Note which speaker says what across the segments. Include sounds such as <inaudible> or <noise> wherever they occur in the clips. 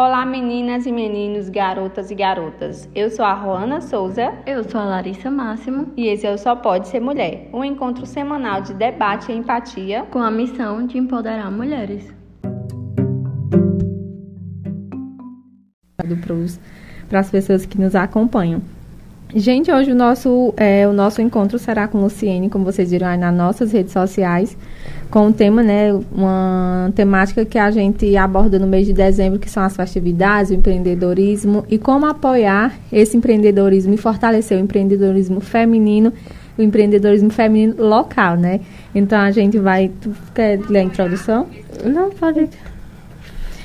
Speaker 1: Olá, meninas e meninos, garotas e garotas. Eu sou a Roana Souza.
Speaker 2: Eu sou a Larissa Máximo.
Speaker 1: E esse é o Só Pode Ser Mulher, um encontro semanal de debate e empatia
Speaker 2: com a missão de empoderar mulheres.
Speaker 3: Para as pessoas que nos acompanham. Gente, hoje o nosso, é, o nosso encontro será com Luciene, como vocês viram aí nas nossas redes sociais, com um tema, né, uma temática que a gente aborda no mês de dezembro, que são as festividades, o empreendedorismo e como apoiar esse empreendedorismo e fortalecer o empreendedorismo feminino, o empreendedorismo feminino local, né? Então a gente vai. Tu quer ler a introdução?
Speaker 2: Não, pode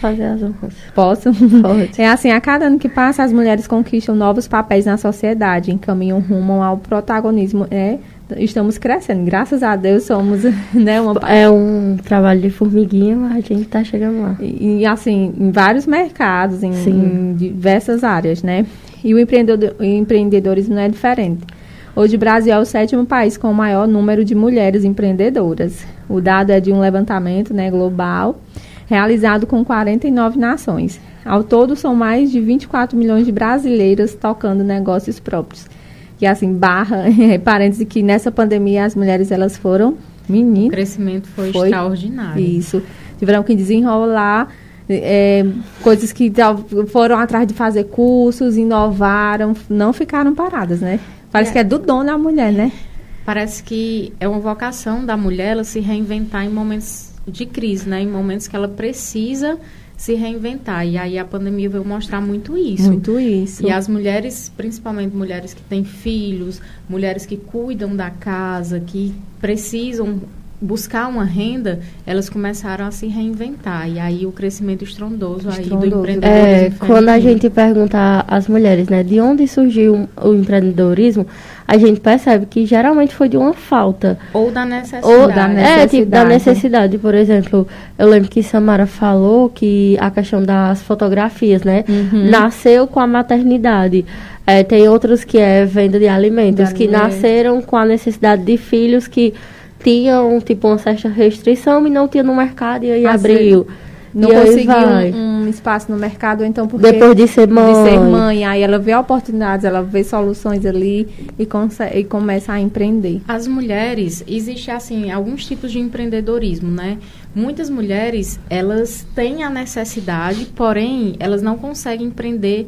Speaker 2: fazer as honras.
Speaker 3: Posso? Pode. É assim, a cada ano que passa, as mulheres conquistam novos papéis na sociedade, encaminham rumo ao protagonismo. É, estamos crescendo. Graças a Deus somos, <laughs> né, uma...
Speaker 2: É um trabalho de formiguinha, mas a gente está chegando lá.
Speaker 3: E, e, assim, em vários mercados, em, em diversas áreas, né? E o, empreendedor, o empreendedorismo não é diferente. Hoje, o Brasil é o sétimo país com o maior número de mulheres empreendedoras. O dado é de um levantamento né, global realizado com 49 nações. Ao todo, são mais de 24 milhões de brasileiras tocando negócios próprios. E assim, barra, <laughs> parênteses, que nessa pandemia as mulheres elas foram meninas. O
Speaker 4: crescimento foi, foi extraordinário.
Speaker 3: Isso. Tiveram que desenrolar é, coisas que foram atrás de fazer cursos, inovaram, não ficaram paradas, né? Parece é. que é do dono a mulher, né?
Speaker 4: Parece que é uma vocação da mulher ela se reinventar em momentos de crise, né? Em momentos que ela precisa se reinventar. E aí a pandemia veio mostrar muito isso.
Speaker 3: Muito isso.
Speaker 4: E as mulheres, principalmente mulheres que têm filhos, mulheres que cuidam da casa, que precisam buscar uma renda, elas começaram a se reinventar. E aí o crescimento estrondoso, estrondoso. aí do empreendedorismo.
Speaker 2: É, quando a gente pergunta às mulheres, né, de onde surgiu o empreendedorismo, a gente percebe que geralmente foi de uma falta.
Speaker 4: Ou da necessidade.
Speaker 2: Ou da necessidade. É, tipo, da necessidade. Por exemplo, eu lembro que Samara falou que a questão das fotografias, né, uhum. nasceu com a maternidade. É, tem outros que é venda de alimentos, que nasceram com a necessidade de filhos que tinham, tipo, uma certa restrição e não tinha no mercado e aí Mas abriu.
Speaker 3: Não e conseguiu um, um, espaço no mercado, então porque
Speaker 2: depois de ser mãe,
Speaker 3: de ser mãe, aí ela vê oportunidades, ela vê soluções ali e, consegue, e começa a empreender.
Speaker 4: As mulheres, existe assim alguns tipos de empreendedorismo, né? Muitas mulheres, elas têm a necessidade, porém, elas não conseguem empreender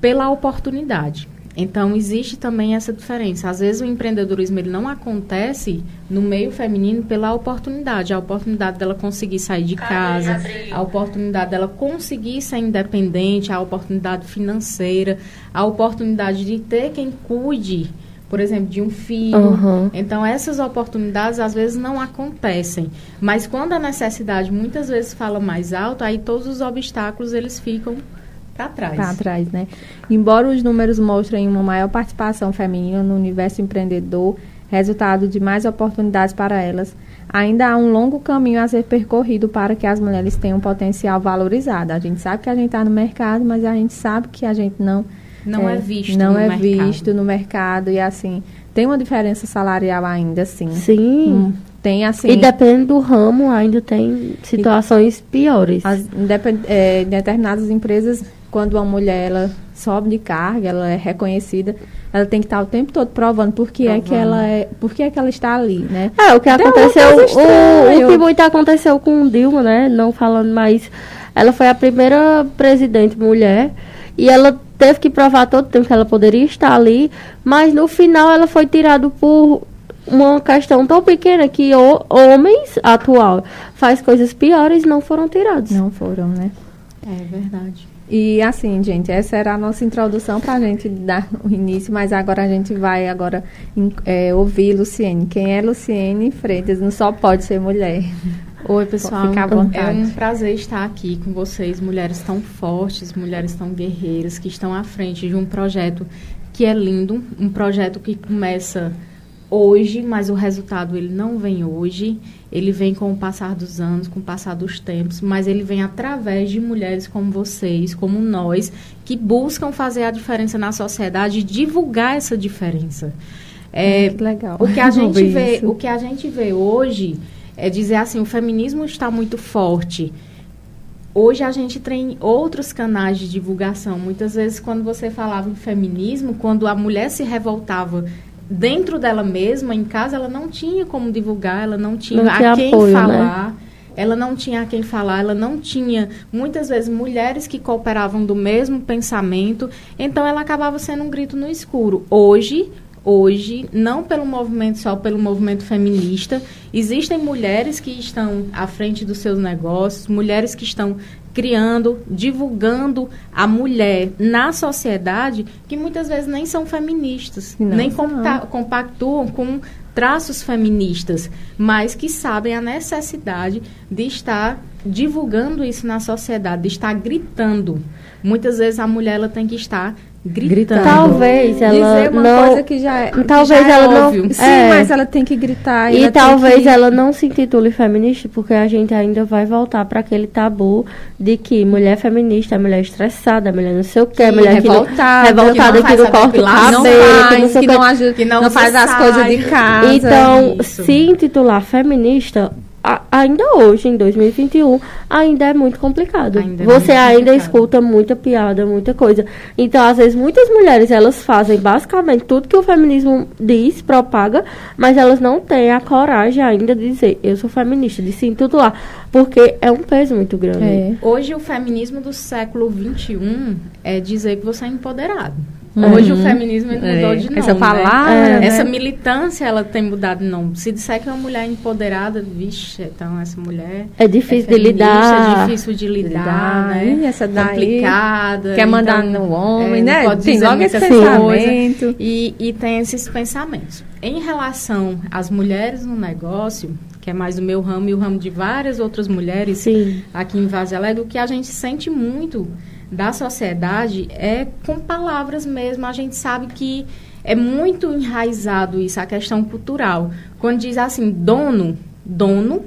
Speaker 4: pela oportunidade. Então existe também essa diferença. Às vezes o empreendedorismo ele não acontece no meio feminino pela oportunidade, a oportunidade dela conseguir sair de casa, a oportunidade dela conseguir ser independente, a oportunidade financeira, a oportunidade de ter quem cuide, por exemplo, de um filho. Uhum. Então essas oportunidades às vezes não acontecem, mas quando a necessidade muitas vezes fala mais alto, aí todos os obstáculos eles ficam para trás.
Speaker 3: Para trás, né? Embora os números mostrem uma maior participação feminina no universo empreendedor, resultado de mais oportunidades para elas, ainda há um longo caminho a ser percorrido para que as mulheres tenham potencial valorizado. A gente sabe que a gente está no mercado, mas a gente sabe que a gente não
Speaker 4: não é, é visto
Speaker 3: não
Speaker 4: no
Speaker 3: é
Speaker 4: mercado.
Speaker 3: visto no mercado e assim tem uma diferença salarial ainda, sim.
Speaker 2: Sim. Hum,
Speaker 3: tem assim.
Speaker 2: E depende do ramo, ainda tem situações piores.
Speaker 3: As, é, determinadas empresas quando uma mulher ela sobe de carga, ela é reconhecida, ela tem que estar o tempo todo provando por que é que ela é, por que é que ela está ali, né?
Speaker 2: É, o que tem aconteceu, o, o que muito aconteceu com Dilma, né? Não falando mais, ela foi a primeira presidente mulher e ela teve que provar todo o tempo que ela poderia estar ali, mas no final ela foi tirada por uma questão tão pequena que o, homens atual faz coisas piores não foram tirados.
Speaker 3: Não foram, né?
Speaker 4: É verdade.
Speaker 3: E assim, gente, essa era a nossa introdução para a gente dar o início, mas agora a gente vai agora é, ouvir Luciene. Quem é Luciene Freitas? Não só pode ser mulher.
Speaker 4: Oi, pessoal. Fica à vontade. É um prazer estar aqui com vocês, mulheres tão fortes, mulheres tão guerreiras, que estão à frente de um projeto que é lindo, um projeto que começa hoje, mas o resultado ele não vem hoje, ele vem com o passar dos anos, com o passar dos tempos, mas ele vem através de mulheres como vocês, como nós, que buscam fazer a diferença na sociedade e divulgar essa diferença.
Speaker 3: É, que legal.
Speaker 4: O que a <laughs> gente vê, o que a gente vê hoje é dizer assim, o feminismo está muito forte. hoje a gente tem outros canais de divulgação. Muitas vezes, quando você falava em feminismo, quando a mulher se revoltava dentro dela mesma, em casa, ela não tinha como divulgar, ela não tinha,
Speaker 2: não tinha
Speaker 4: a quem
Speaker 2: apoio,
Speaker 4: falar.
Speaker 2: Né?
Speaker 4: Ela não tinha a quem falar, ela não tinha, muitas vezes, mulheres que cooperavam do mesmo pensamento, então ela acabava sendo um grito no escuro. Hoje, hoje, não pelo movimento só, pelo movimento feminista, existem mulheres que estão à frente dos seus negócios, mulheres que estão criando, divulgando a mulher na sociedade, que muitas vezes nem são feministas, não, nem compactuam com traços feministas, mas que sabem a necessidade de estar divulgando isso na sociedade, de estar gritando. Muitas vezes a mulher ela tem que estar gritando.
Speaker 2: Talvez ela
Speaker 3: Dizer uma
Speaker 2: não.
Speaker 3: coisa que já é,
Speaker 2: talvez
Speaker 3: já é
Speaker 2: ela
Speaker 3: óbvio.
Speaker 2: não.
Speaker 3: Sim,
Speaker 2: é.
Speaker 3: mas ela tem que gritar.
Speaker 2: E talvez
Speaker 3: que...
Speaker 2: ela não se intitule feminista, porque a gente ainda vai voltar para aquele tabu de que mulher feminista é mulher estressada, mulher não sei o quê, mulher
Speaker 3: revoltada,
Speaker 2: que não, revoltada que não, corta o cabelo, que não, sei
Speaker 3: que não, ajuda,
Speaker 4: que não
Speaker 3: não faz as coisas de casa.
Speaker 2: Então,
Speaker 4: Isso.
Speaker 2: se intitular feminista, a- ainda hoje, em 2021, ainda é muito complicado.
Speaker 4: Ainda é
Speaker 2: Você
Speaker 4: muito
Speaker 2: ainda
Speaker 4: complicado.
Speaker 2: escuta muita piada, muita coisa. Então, às vezes, muitas mulheres, elas fazem basicamente tudo que o feminismo diz, propaga, mas elas não têm a coragem ainda de dizer, eu sou feminista, de se intitular. Porque é um peso muito grande.
Speaker 3: É.
Speaker 4: Hoje o feminismo do século XXI é dizer que você é empoderado.
Speaker 3: Uhum.
Speaker 4: Hoje o feminismo ele mudou
Speaker 3: É.
Speaker 4: de nome.
Speaker 3: Essa
Speaker 4: né?
Speaker 3: palavra,
Speaker 2: É.
Speaker 3: né?
Speaker 4: Essa militância ela tem mudado de nome. Se disser que é uma mulher empoderada, vixe, então essa mulher
Speaker 2: É difícil de
Speaker 4: feminista,
Speaker 2: lidar.
Speaker 4: É difícil de lidar,
Speaker 3: Lidar,
Speaker 4: né?
Speaker 3: Essa daí
Speaker 4: Complicada.
Speaker 3: Quer mandar
Speaker 4: então,
Speaker 3: no homem,
Speaker 4: é,
Speaker 3: né?
Speaker 4: pode
Speaker 3: Tem logo esse
Speaker 4: coisa.
Speaker 3: pensamento.
Speaker 4: E, e tem esses pensamentos. Em relação às mulheres no negócio, que é mais o meu ramo e o ramo de várias outras mulheres
Speaker 2: Sim.
Speaker 4: aqui em Vaz Alegre, o que a gente sente muito da sociedade é com palavras mesmo. A gente sabe que é muito enraizado isso, a questão cultural. Quando diz assim, dono, dono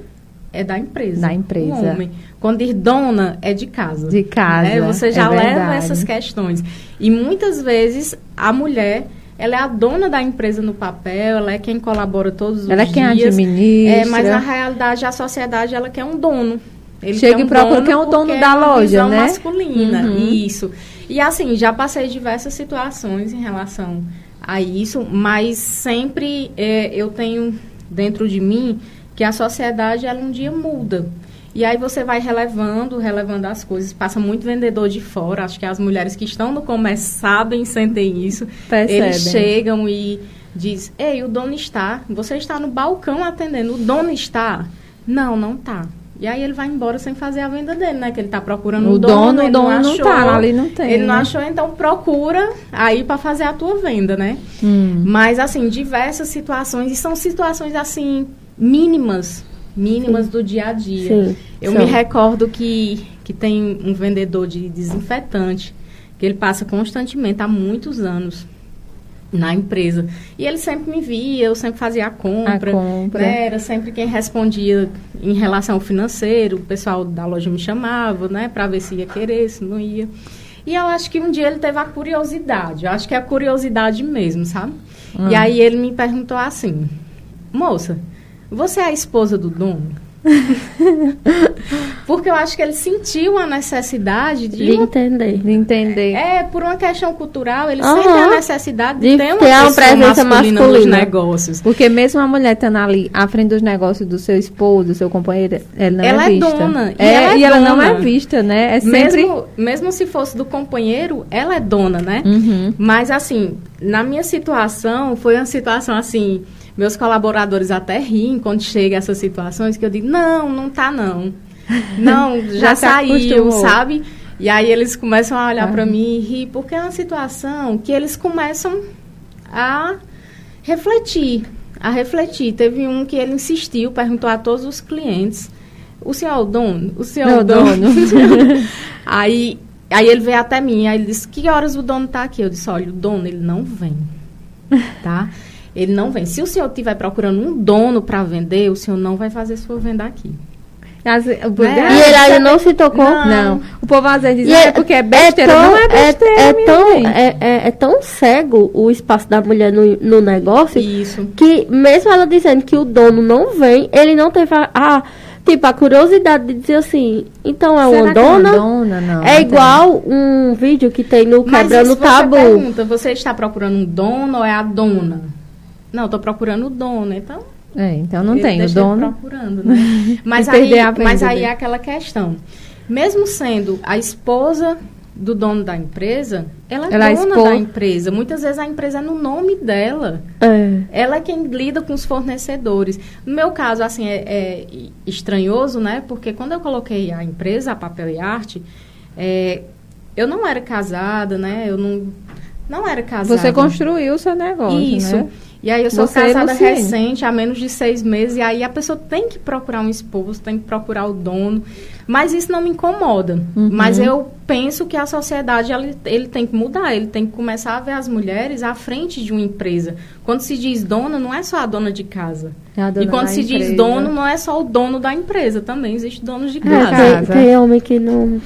Speaker 4: é da empresa.
Speaker 3: Da empresa.
Speaker 4: O homem. Quando diz dona, é de casa.
Speaker 3: De casa,
Speaker 4: né? Você
Speaker 3: é
Speaker 4: já leva
Speaker 3: verdade.
Speaker 4: essas questões. E muitas vezes a mulher, ela é a dona da empresa no papel, ela é quem colabora todos os
Speaker 3: Ela é
Speaker 4: dias.
Speaker 3: quem administra.
Speaker 4: É, mas na realidade a sociedade ela quer um dono. Ele
Speaker 3: Chega e quem é o dono da
Speaker 4: é uma
Speaker 3: loja, né?
Speaker 4: masculina,
Speaker 3: Uhum.
Speaker 4: isso. E assim, já passei diversas situações em relação a isso, mas sempre é, eu tenho dentro de mim que a sociedade ela um dia muda. E aí você vai relevando, relevando as coisas. Passa muito vendedor de fora. Acho que as mulheres que estão no comércio sabem, sentem isso.
Speaker 3: Percebem.
Speaker 4: Eles chegam e diz: "Ei, o dono está. Você está no balcão atendendo. O dono está?" Não, não tá. E aí ele vai embora sem fazer a venda dele, né? Que ele está procurando
Speaker 3: O
Speaker 4: o
Speaker 3: dono,
Speaker 4: dono,
Speaker 3: o
Speaker 4: ele
Speaker 3: dono
Speaker 4: não
Speaker 3: não
Speaker 4: achou.
Speaker 3: tá, ali não tem,
Speaker 4: Ele não
Speaker 3: né?
Speaker 4: achou, então procura aí para fazer a tua venda, né?
Speaker 3: Hum.
Speaker 4: Mas, assim, diversas situações, e são situações, assim, mínimas, mínimas do dia a dia.
Speaker 2: Sim,
Speaker 4: Eu
Speaker 2: são.
Speaker 4: me recordo que, que tem um vendedor de desinfetante, que ele passa constantemente há muitos anos na empresa. E ele sempre me via, eu sempre fazia a compra.
Speaker 3: A compra.
Speaker 4: né? Era sempre quem respondia em relação ao financeiro. O pessoal da loja me chamava, né? Para ver se ia querer, se não ia. E eu acho que um dia ele teve a curiosidade. Eu acho que é a curiosidade mesmo, sabe? E aí ele me perguntou assim: Moça, você é a esposa do dono? <laughs> Porque eu acho que ele sentiu a necessidade de.
Speaker 2: De entender.
Speaker 3: De entender.
Speaker 4: É, por uma questão cultural, ele
Speaker 2: Aham.
Speaker 4: sente a necessidade de,
Speaker 2: De
Speaker 4: ter uma,
Speaker 2: ter uma presença
Speaker 4: masculina, nos
Speaker 2: masculina.
Speaker 4: negócios.
Speaker 3: Porque mesmo a mulher estando ali à frente dos negócios do seu esposo, do seu companheiro, ela não
Speaker 4: Ela
Speaker 3: é
Speaker 4: é
Speaker 3: vista.
Speaker 4: dona, e
Speaker 3: É,
Speaker 4: ela é
Speaker 3: e ela não é vista, né? É sempre.
Speaker 4: Mesmo, mesmo se fosse do companheiro, ela é dona, né?
Speaker 3: Uhum.
Speaker 4: Mas assim, na minha situação, foi uma situação assim, meus colaboradores até riem quando chega essas situações, que eu digo, não, não tá não. Não, <laughs> já,
Speaker 3: Já
Speaker 4: saiu,
Speaker 3: acostumou.
Speaker 4: sabe? E aí eles começam a olhar
Speaker 3: Ah.
Speaker 4: pra mim e rir, porque é uma situação que eles começam a refletir, a refletir. Teve um que ele insistiu, perguntou a todos os clientes, o senhor é o dono? O senhor é o dono? <laughs> aí, aí ele veio até mim, aí ele disse, que horas o dono tá aqui? Eu disse, olha, o dono, ele não vem, <laughs> tá? Ele não vem. Se o senhor estiver procurando um dono para vender, o senhor não vai fazer sua venda aqui.
Speaker 3: As- o-
Speaker 4: É.
Speaker 2: E ele ainda não se tocou?
Speaker 4: Não.
Speaker 3: Não. O povo às vezes diz, "Ah, é porque é besteira.
Speaker 2: tão-
Speaker 3: não é besteira,
Speaker 2: é
Speaker 3: minha
Speaker 2: tão, é, é- é tão cego o espaço da mulher no, no negócio
Speaker 4: Isso.
Speaker 2: que mesmo ela dizendo que o dono não vem, ele não teve a, a- tipo, a curiosidade de dizer assim, então é
Speaker 3: Será
Speaker 2: uma
Speaker 3: que é uma
Speaker 2: dona?
Speaker 3: dona? Não,
Speaker 2: é
Speaker 3: não
Speaker 2: igual um vídeo que tem no
Speaker 4: Mas
Speaker 2: Quebrando Tabu.
Speaker 4: Você pergunta, você está procurando um dono ou é a dona? Não, estou procurando o dono, então.
Speaker 3: É, então não tem o dono.
Speaker 4: procurando, né? <laughs> Mas aí, mas aí é aquela questão. Mesmo sendo a esposa do dono da empresa, ela é
Speaker 3: Ela é
Speaker 4: dona
Speaker 3: espo-
Speaker 4: da empresa. Muitas vezes a empresa é no nome dela.
Speaker 2: É.
Speaker 4: Ela é quem lida com os fornecedores. No meu caso, assim, é, é estranhoso, né? Porque quando eu coloquei a empresa, a Papel e Arte, é, eu não era casada, né? Eu não, não era casada.
Speaker 3: Você construiu o seu negócio,
Speaker 4: Isso.
Speaker 3: né?
Speaker 4: E aí eu sou
Speaker 3: Você e
Speaker 4: casada
Speaker 3: Luciene.
Speaker 4: recente, há menos de seis meses, e aí a pessoa tem que procurar um esposo, tem que procurar o dono. Mas isso não me incomoda.
Speaker 3: Uhum.
Speaker 4: Mas eu penso que a sociedade ela- ele tem que mudar, ele tem que começar a ver as mulheres à frente de uma empresa. Quando se diz dona, não é só a dona de casa.
Speaker 3: É a dona
Speaker 4: e quando se diz
Speaker 3: empresa.
Speaker 4: dono, não é só o dono da empresa, também existe donos de
Speaker 2: É,
Speaker 4: casa.
Speaker 2: tem,
Speaker 3: casa.
Speaker 2: tem homem que não.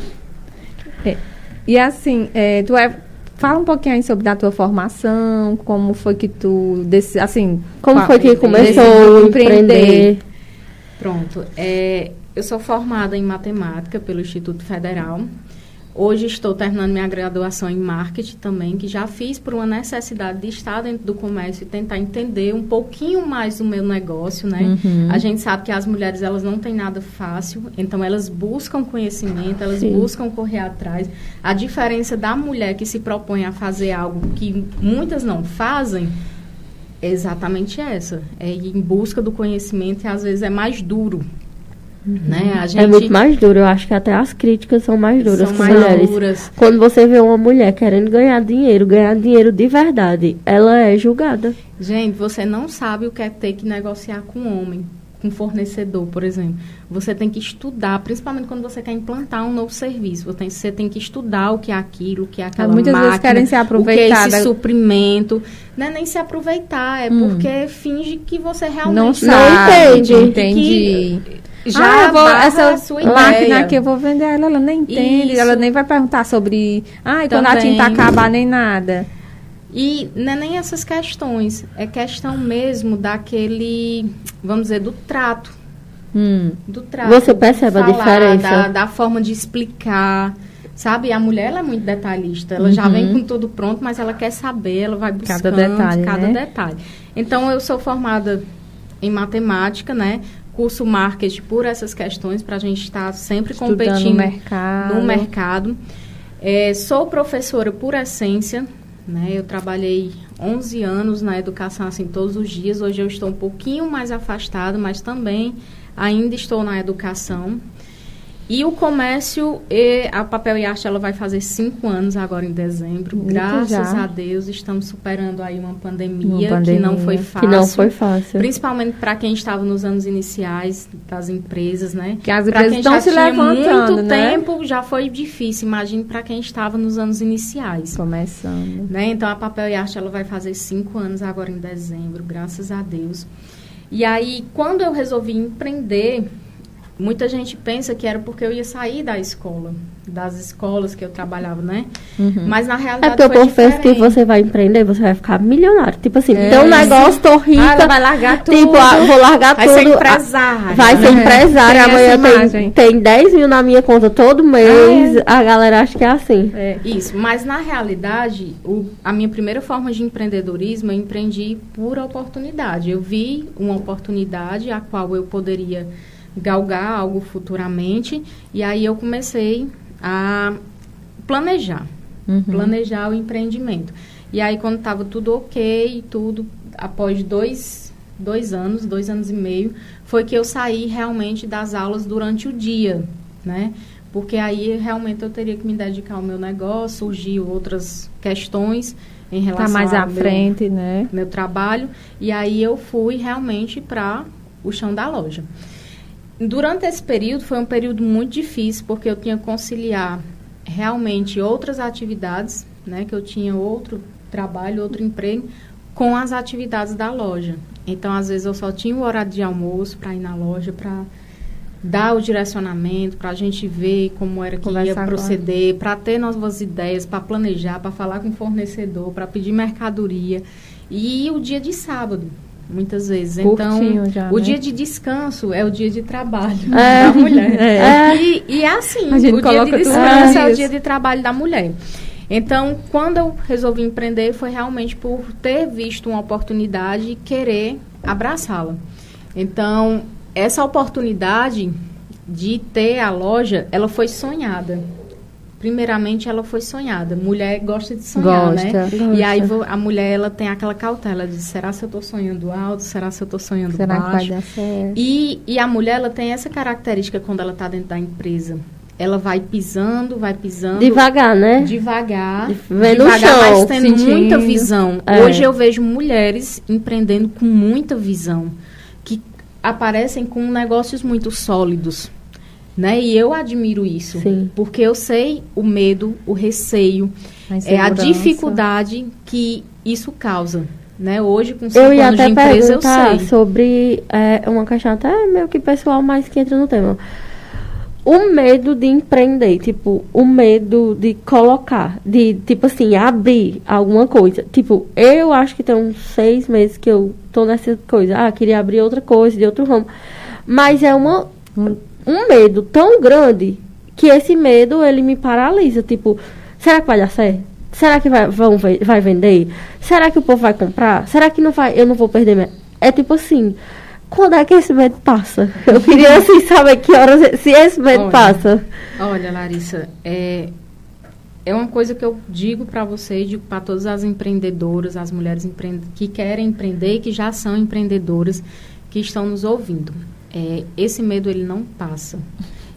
Speaker 3: E assim, é, tu é. Fala um pouquinho aí sobre da tua formação, como foi que tu, desse, assim,
Speaker 2: Como
Speaker 3: qua-
Speaker 2: foi que começou a empreender?
Speaker 4: Pronto. É, eu sou formada em matemática pelo Instituto Federal. Hoje estou terminando minha graduação em marketing também, que já fiz por uma necessidade de estar dentro do comércio e tentar entender um pouquinho mais do meu negócio, né?
Speaker 3: Uhum.
Speaker 4: A gente sabe que as mulheres elas não têm nada fácil, então elas buscam conhecimento, elas
Speaker 2: Sim.
Speaker 4: buscam correr atrás. A diferença da mulher que se propõe a fazer algo que muitas não fazem é exatamente essa. É ir em busca do conhecimento e às vezes é mais duro. Né? A gente
Speaker 2: É muito mais duro. Eu acho que até as críticas são mais duras
Speaker 4: são
Speaker 2: com
Speaker 4: mais
Speaker 2: mulheres.
Speaker 4: duras.
Speaker 2: Quando você vê uma mulher querendo ganhar dinheiro, ganhar dinheiro de verdade, ela é julgada.
Speaker 4: Gente, você não sabe o que é ter que negociar com um homem, com um fornecedor, por exemplo. Você tem que estudar, principalmente quando você quer implantar um novo serviço. Você tem, você tem que estudar o que é aquilo, o que é aquela
Speaker 3: muitas vezes
Speaker 4: máquina,
Speaker 3: querem se aproveitar
Speaker 4: o que é esse suprimento. Não é nem se aproveitar, é
Speaker 3: Hum.
Speaker 4: porque finge que você
Speaker 3: Não
Speaker 4: realmente
Speaker 3: sabe,
Speaker 2: entende.
Speaker 3: entendi.
Speaker 4: Já
Speaker 3: ah, vou, essa
Speaker 4: a sua
Speaker 3: máquina
Speaker 4: ideia.
Speaker 3: aqui eu vou vender ela, ela nem entende,
Speaker 4: Isso.
Speaker 3: ela nem vai perguntar sobre, ah, e quando a tinta acabar, nem nada.
Speaker 4: E não é nem essas questões, é questão mesmo daquele, vamos dizer, do trato.
Speaker 3: Hum.
Speaker 4: Do trato.
Speaker 2: Você percebe a
Speaker 4: falar,
Speaker 2: diferença?
Speaker 4: Da, da forma de explicar. Sabe, a mulher ela é muito detalhista. Ela já
Speaker 3: Uhum.
Speaker 4: vem com tudo pronto, mas ela quer saber, ela vai buscando
Speaker 3: Cada detalhe,
Speaker 4: cada
Speaker 3: né?
Speaker 4: detalhe. Então, eu sou formada em matemática, né? Curso marketing por essas questões, para a gente estar sempre
Speaker 3: Estudando
Speaker 4: competindo
Speaker 3: no mercado.
Speaker 4: no mercado. É, sou professora por essência, né? Eu trabalhei 11 anos na educação, assim, todos os dias. Hoje eu estou um pouquinho mais afastada, mas também ainda estou na educação. E o comércio, e a Papel e Arte, ela vai fazer cinco anos agora em dezembro.
Speaker 3: Muito
Speaker 4: Graças
Speaker 3: já.
Speaker 4: a Deus, estamos superando aí uma pandemia,
Speaker 3: Uma
Speaker 4: que
Speaker 3: pandemia,
Speaker 4: não foi
Speaker 3: que
Speaker 4: fácil.
Speaker 2: Que não foi fácil.
Speaker 4: Principalmente para quem estava nos anos iniciais das empresas, né?
Speaker 3: Que as empresas estão se levantando,
Speaker 4: muito
Speaker 3: né?
Speaker 4: tempo já foi difícil. Imagine para quem estava nos anos iniciais.
Speaker 3: Começando.
Speaker 4: Né? Então a Papel e Arte ela vai fazer cinco anos agora em dezembro, graças a Deus. E aí, quando eu resolvi empreender, muita gente pensa que era porque eu ia sair da escola, das escolas que eu trabalhava, né?
Speaker 3: Uhum.
Speaker 4: Mas na
Speaker 2: É
Speaker 4: realidade
Speaker 2: porque eu confesso que você vai empreender, você vai ficar milionário. Tipo assim,
Speaker 3: É.
Speaker 2: tem um negócio, tô rica.
Speaker 3: Ah, vai largar tudo.
Speaker 2: Tipo, ah, vou largar
Speaker 4: Vai
Speaker 2: tudo.
Speaker 4: ser
Speaker 2: ah,
Speaker 4: empresária.
Speaker 2: Vai ser
Speaker 3: É.
Speaker 2: empresária.
Speaker 3: Tem essa
Speaker 2: Amanhã tem, tem 10 mil na minha conta todo mês.
Speaker 3: Ah,
Speaker 2: A galera acha que é assim.
Speaker 3: É.
Speaker 4: Isso, mas na realidade, o- a minha primeira forma de empreendedorismo eu empreendi por oportunidade. Eu vi uma oportunidade a qual eu poderia galgar algo futuramente e aí eu comecei a planejar,
Speaker 3: Uhum.
Speaker 4: planejar o empreendimento. E aí quando estava tudo ok tudo, após dois, dois anos, dois anos e meio, foi que eu saí realmente das aulas durante o dia, né? Porque aí realmente eu teria que me dedicar ao meu negócio, surgiu outras questões em relação
Speaker 3: Tá mais
Speaker 4: ao
Speaker 3: à
Speaker 4: meu,
Speaker 3: frente, né?
Speaker 4: meu trabalho. E aí eu fui realmente para o chão da loja. Durante esse período foi um período muito difícil, porque eu tinha que conciliar realmente outras atividades, né? Que eu tinha outro trabalho, outro emprego, com as atividades da loja. Então, às vezes, eu só tinha o horário de almoço para ir na loja, para dar o direcionamento, para a gente ver como era que ia
Speaker 3: Conversar
Speaker 4: proceder, para ter novas ideias, para planejar, para falar com o fornecedor, para pedir mercadoria. E o dia de sábado. Muitas vezes. então,
Speaker 3: já,
Speaker 4: o
Speaker 3: né?
Speaker 4: dia de descanso é o dia de trabalho é. da mulher. <laughs> É. E, e, é assim, o dia de descanso é o dia de trabalho da mulher. Então, quando eu resolvi empreender, foi realmente por ter visto uma oportunidade e querer abraçá-la. Então, essa oportunidade de ter a loja, ela foi sonhada. Primeiramente, ela foi sonhada. Mulher gosta de sonhar,
Speaker 2: gosta,
Speaker 4: né?
Speaker 2: Gosta.
Speaker 4: E aí a mulher ela tem aquela cautela de será se eu estou sonhando alto, será se eu estou sonhando
Speaker 3: será
Speaker 4: baixo?
Speaker 3: Que vai dar certo?
Speaker 4: E, e a mulher ela tem essa característica quando ela está dentro da empresa. Ela vai pisando, vai pisando.
Speaker 2: Devagar, né?
Speaker 4: Devagar.
Speaker 2: Vendo
Speaker 4: devagar,
Speaker 2: chão,
Speaker 4: mas tendo
Speaker 3: sentindo.
Speaker 4: muita visão.
Speaker 2: É.
Speaker 4: Hoje eu vejo mulheres empreendendo com muita visão. Que aparecem com negócios muito sólidos. Né? E eu admiro isso.
Speaker 2: Sim.
Speaker 4: Porque eu sei o medo, o receio, é a dificuldade que isso causa. Né? Hoje, com cinco
Speaker 2: Eu ia
Speaker 4: anos
Speaker 2: até
Speaker 4: de empresa, eu
Speaker 2: perguntar
Speaker 4: sei.
Speaker 2: sobre é, uma questão até meio que pessoal, mas que entra no tema. O medo de empreender, tipo, o medo de colocar, de, tipo assim, abrir alguma coisa. Tipo, eu acho que tem uns seis meses que eu tô nessa coisa. Ah, queria abrir outra coisa, de outro ramo. Mas é uma, um medo tão grande que esse medo, ele me paralisa. Tipo, será que vai dar certo? Será que vai, vão, vai vender? Será que o povo vai comprar? Será que não vai, eu não vou perder minha... É tipo assim, quando é que esse medo passa? <laughs> Eu queria assim saber que horas, se esse medo
Speaker 4: Olha.
Speaker 2: passa.
Speaker 4: Olha, Larissa, é, é uma coisa que eu digo para você, digo para todas as empreendedoras, as mulheres empre que querem empreender e que já são empreendedoras, que estão nos ouvindo. É, esse medo ele não passa.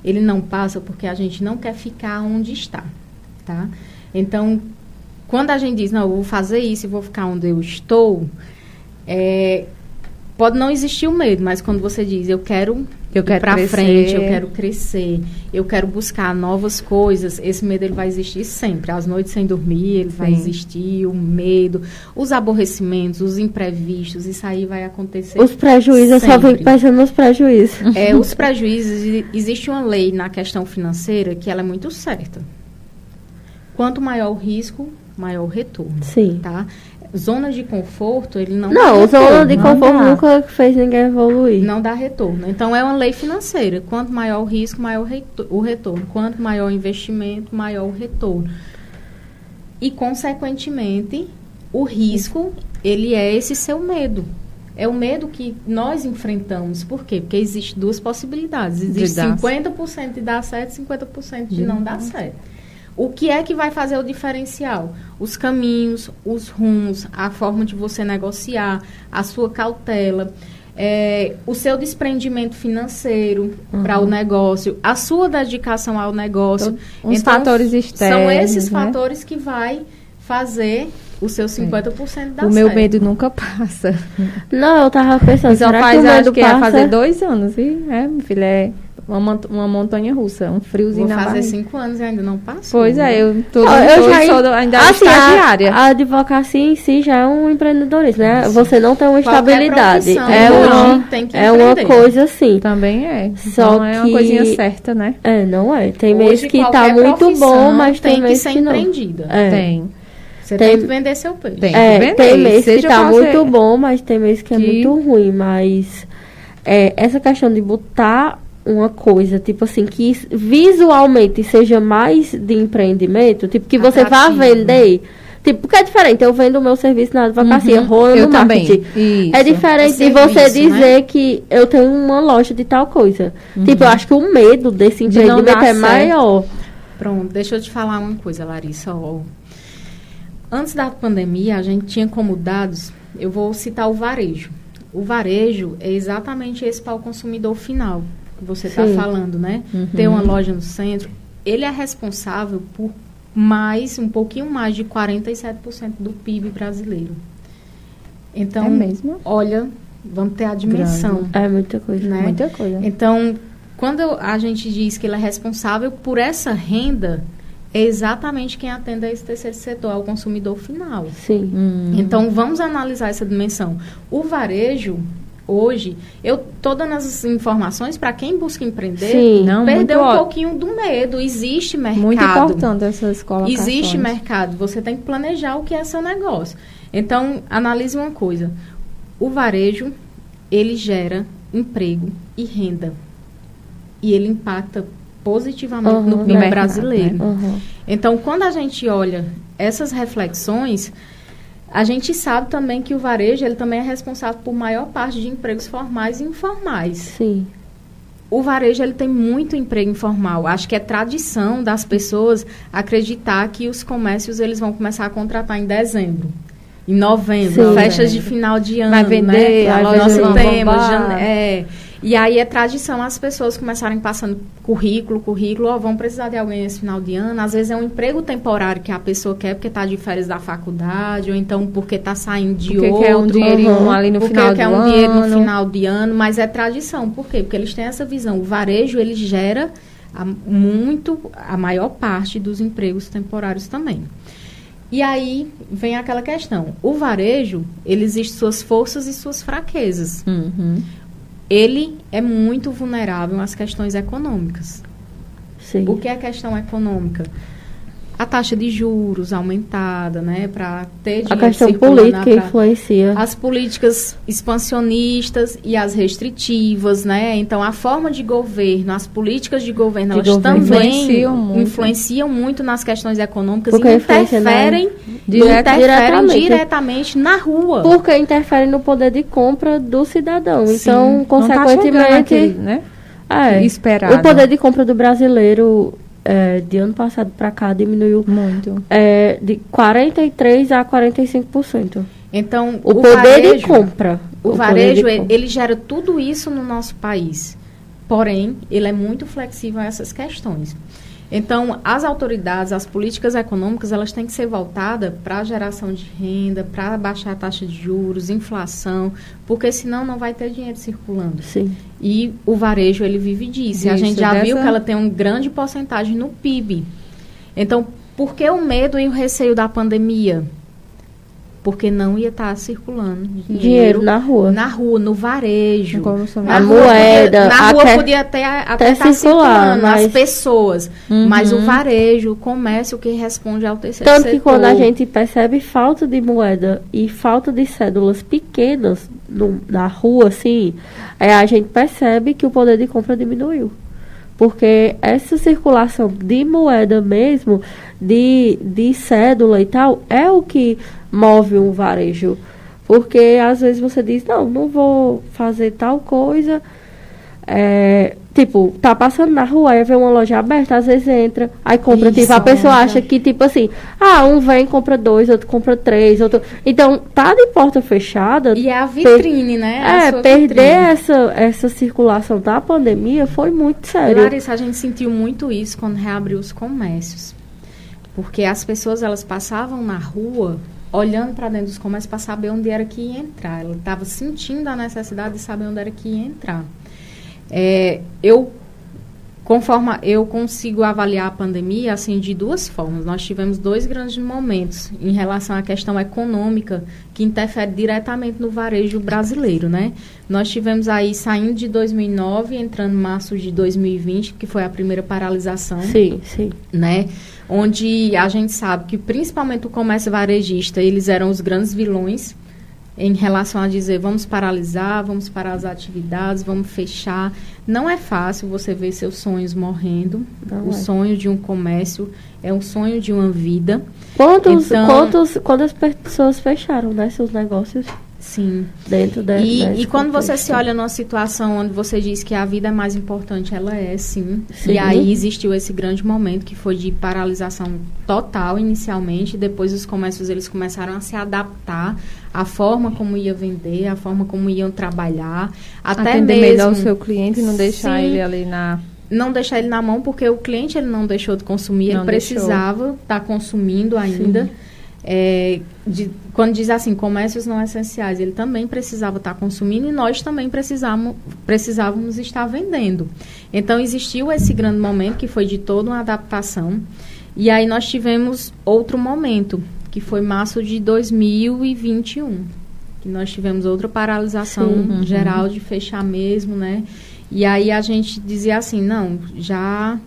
Speaker 4: Ele não passa porque a gente não quer ficar onde está, tá? Então, quando a gente diz, não, eu vou fazer isso e vou ficar onde eu estou, é, pode não existir o medo, mas quando você diz, eu quero
Speaker 3: Eu quero
Speaker 4: para frente, eu quero crescer, eu quero buscar novas coisas, esse medo ele vai existir sempre. As noites sem dormir, ele vai
Speaker 3: Sim.
Speaker 4: existir, o medo, os aborrecimentos, os imprevistos, isso aí vai acontecer.
Speaker 2: Os prejuízos, eu só
Speaker 4: sempre.
Speaker 2: fico pensando nos prejuízos.
Speaker 4: É, <laughs> os prejuízos, existe uma lei na questão financeira que ela é muito certa. Quanto maior o risco, maior o retorno,
Speaker 2: Sim.
Speaker 4: tá? Zonas de conforto, ele não
Speaker 2: Não, zona de
Speaker 3: não
Speaker 2: conforto
Speaker 3: dá.
Speaker 2: nunca fez ninguém evoluir.
Speaker 4: Não dá retorno. Então, é uma lei financeira. Quanto maior o risco, maior o reto- o retorno. Quanto maior o investimento, maior o retorno. E, consequentemente, o risco, ele é esse seu medo. É o medo que nós enfrentamos. Por quê? Porque existe duas possibilidades. Existe
Speaker 3: dar
Speaker 4: 50% de dar certo e 50% de não dar certo. O que é que vai fazer o diferencial? Os caminhos, os rumos, a forma de você negociar, a sua cautela, é, o seu desprendimento financeiro para o negócio, a sua dedicação ao negócio.
Speaker 3: Os fatores externos,
Speaker 4: São esses
Speaker 3: né?
Speaker 4: fatores que vai fazer o seu 50% dar
Speaker 3: o meu medo nunca passa.
Speaker 2: Não, eu tava pensando,
Speaker 3: Só
Speaker 2: será que
Speaker 3: faz,
Speaker 2: o medo
Speaker 3: acho que
Speaker 2: passa?
Speaker 3: é fazer dois anos, e é, meu filho, é uma, uma montanha russa, um friozinho
Speaker 4: Vou
Speaker 3: na
Speaker 4: fazer
Speaker 3: barriga.
Speaker 4: cinco anos e ainda não passou.
Speaker 3: Pois é, eu tô,
Speaker 2: Ó, eu
Speaker 3: tô-
Speaker 2: já
Speaker 3: sou ainda
Speaker 2: assim,
Speaker 3: estagiária.
Speaker 2: A, a advocacia em si já é um empreendedorismo, né? Você não tem uma
Speaker 4: Qualquer
Speaker 2: estabilidade. É
Speaker 4: hoje
Speaker 2: uma,
Speaker 4: tem que
Speaker 2: é uma coisa assim.
Speaker 3: Também é.
Speaker 2: Só
Speaker 3: não é uma
Speaker 2: que-
Speaker 3: coisinha certa, né?
Speaker 2: É, não é. Tem mês que tá muito bom, mas tem,
Speaker 4: tem que
Speaker 2: mês
Speaker 4: ser
Speaker 2: que não.
Speaker 4: empreendida.
Speaker 2: É.
Speaker 3: Tem.
Speaker 4: Você
Speaker 2: Tem-
Speaker 4: tem, que vender seu peixe.
Speaker 3: Tem.
Speaker 2: É,
Speaker 3: que vender,
Speaker 2: tem mês que tá muito
Speaker 3: ser-
Speaker 2: bom, mas tem mês que é
Speaker 3: Que-
Speaker 2: muito ruim. Mas é, essa questão de botar uma coisa, tipo assim, que visualmente seja mais de empreendimento, tipo, que você vá
Speaker 4: Atrativo.
Speaker 2: vender. Tipo, porque é diferente, eu vendo o meu serviço na advocacia,
Speaker 3: Uhum,
Speaker 2: rola
Speaker 3: eu
Speaker 2: no marketing.
Speaker 3: Isso.
Speaker 2: É diferente
Speaker 4: É
Speaker 2: de você
Speaker 4: serviço, né?
Speaker 2: dizer que eu tenho uma loja de tal coisa. Tipo, eu acho que o medo desse
Speaker 3: Uhum. De
Speaker 2: empreendimento
Speaker 3: dar
Speaker 2: é
Speaker 3: certo.
Speaker 2: maior.
Speaker 4: Pronto, deixa eu te falar uma coisa, Larissa. ó. Antes da pandemia, a gente tinha como dados, eu vou citar o varejo. O varejo é exatamente esse para o consumidor final, que você está falando, né?
Speaker 3: Uhum.
Speaker 4: Ter uma loja no centro. Ele é responsável por mais, um pouquinho mais de 47% do PIB brasileiro. Então,
Speaker 3: É mesmo?
Speaker 4: olha, vamos ter a dimensão.
Speaker 2: É muita coisa.
Speaker 4: Né?
Speaker 3: Muita coisa.
Speaker 4: Então, quando a gente diz que ele é responsável por essa renda, é exatamente quem atende a esse terceiro setor, ao consumidor final.
Speaker 2: Sim.
Speaker 3: Hum.
Speaker 4: Então, vamos analisar essa dimensão. O varejo, hoje, eu tô dando as informações para quem busca empreender,
Speaker 2: Sim.
Speaker 3: Não,
Speaker 4: perdeu um
Speaker 3: ó-
Speaker 4: pouquinho do medo. Existe mercado.
Speaker 3: Muito importante essas colocações.
Speaker 4: Existe mercado, você tem que planejar o que é seu negócio. Então, analise uma coisa. o varejo, ele gera emprego e renda. E ele impacta positivamente uhum, no PIB brasileiro. Né? Uhum. Então, quando a gente olha essas reflexões, a gente sabe também que o varejo ele também é responsável por maior parte de empregos formais e informais.
Speaker 2: Sim.
Speaker 4: O varejo ele tem muito emprego informal. Acho que é tradição das pessoas acreditar que os comércios eles vão começar a contratar em dezembro em novembro, Sim, festas de final de ano,
Speaker 3: vai vender,
Speaker 4: né?
Speaker 3: a
Speaker 4: nosso tema, é, e aí é tradição as pessoas começarem passando currículo, currículo, ó, vão precisar de alguém nesse final de ano. Às vezes é um emprego temporário que a pessoa quer porque está de férias da faculdade, ou então porque está saindo de
Speaker 3: porque
Speaker 4: outro.
Speaker 3: quer um dinheirinho uhum. ali no final do
Speaker 4: quer
Speaker 3: um
Speaker 4: ano. dinheiro no final de ano, mas é tradição. Por quê? Porque eles têm essa visão. O varejo, ele gera a, muito, a maior parte dos empregos temporários também. E aí vem aquela questão. O varejo, ele existe suas forças e suas fraquezas.
Speaker 3: Uhum
Speaker 4: ele é muito vulnerável às questões econômicas.
Speaker 2: Sim.
Speaker 4: O que é a questão econômica? A taxa de juros aumentada, né, para ter
Speaker 2: dinheiro A questão política influencia.
Speaker 4: As políticas expansionistas e as restritivas, né? Então a forma de governo, as políticas de governo, de elas governo. também influenciam muito. influenciam muito. nas questões econômicas Porque e interferem,
Speaker 2: direto,
Speaker 4: interferem diretamente. diretamente. na rua.
Speaker 2: Porque interferem no poder de compra do cidadão. Sim. Então, tá consequentemente,
Speaker 3: tá né?
Speaker 2: É, Esperado. o poder de compra do brasileiro é, de ano passado para cá diminuiu
Speaker 3: muito
Speaker 2: é, de 43 a 45%.
Speaker 4: Então,
Speaker 2: o, o poder varejo, de compra.
Speaker 4: O, o varejo, ele, ele gera tudo isso no nosso país. Porém, ele é muito flexível a essas questões. Então, as autoridades, as políticas econômicas, elas têm que ser voltadas para a geração de renda, para baixar a taxa de juros, inflação, porque senão não vai ter dinheiro circulando.
Speaker 2: Sim.
Speaker 4: E o varejo, ele vive disso. e a gente já dessa... viu que ela tem uma grande porcentagem no PIB. Então, por que o medo e o receio da pandemia? Porque não ia estar tá circulando dinheiro,
Speaker 2: dinheiro, na rua.
Speaker 4: Na rua, no varejo.
Speaker 2: Na a moeda.
Speaker 4: Podia, na rua podia até, até, estar tá circulando, mas... as pessoas. Uhum. Mas o varejo, o comércio que responde ao terceiro
Speaker 2: Tanto
Speaker 4: setor.
Speaker 2: que quando a gente percebe falta de moeda e falta de cédulas pequenas no, na rua, assim, é, a gente percebe que o poder de compra diminuiu. Porque essa circulação de moeda mesmo, de, de cédula e tal, é o que move um varejo. Porque às vezes você diz, não, não vou fazer tal coisa. É, tipo, tá passando na rua, aí vê uma loja aberta, às vezes entra, aí compra, Isso, tipo, a pessoa acha que, tipo assim, ah, um vem, compra dois, outro compra três, outro. Então, tá de porta fechada.
Speaker 4: E é a vitrine, per... né?
Speaker 2: A é, perder vitrine. essa, essa circulação da pandemia foi muito sério.
Speaker 4: Larissa, a gente sentiu muito isso quando reabriu os comércios. Porque as pessoas, elas passavam na rua olhando para dentro dos comércios para saber onde era que ia entrar. Ela estava sentindo a necessidade de saber onde era que ia entrar. É, eu conforme eu consigo avaliar a pandemia assim de duas formas. Nós tivemos dois grandes momentos em relação à questão econômica que interfere diretamente no varejo brasileiro, né? Nós tivemos aí saindo de 2009, entrando em março de 2020, que foi a primeira paralisação.
Speaker 2: Sim, sim.
Speaker 4: Né? Onde a gente sabe que principalmente o comércio varejista, eles eram os grandes vilões em relação a dizer vamos paralisar, vamos parar as atividades, vamos fechar. Não é fácil você ver seus sonhos morrendo. Não o é. sonho de um comércio é um sonho de uma vida.
Speaker 2: Quantos, então, quantos, quantas pessoas fecharam né, seus negócios?
Speaker 4: Sim.
Speaker 2: Dentro da,
Speaker 4: e, e quando você se olha numa situação onde você diz que a vida é mais importante, ela é sim. sim. E aí existiu esse grande momento que foi de paralisação total inicialmente, depois os comércios eles começaram a se adaptar à forma como ia vender, à forma como iam trabalhar, até
Speaker 3: Atender
Speaker 4: mesmo
Speaker 3: melhor o seu cliente e não deixar sim, ele ali na
Speaker 4: não deixar ele na mão porque o cliente ele não deixou de consumir, não ele precisava estar tá consumindo ainda. Sim. É, de, quando diz assim, comércios não essenciais, ele também precisava estar consumindo e nós também precisávamos, precisávamos estar vendendo. Então, existiu esse grande momento que foi de toda uma adaptação. E aí nós tivemos outro momento, que foi março de 2021, que nós tivemos outra paralisação Sim, uhum. geral de fechar mesmo, né? E aí a gente dizia assim, não, já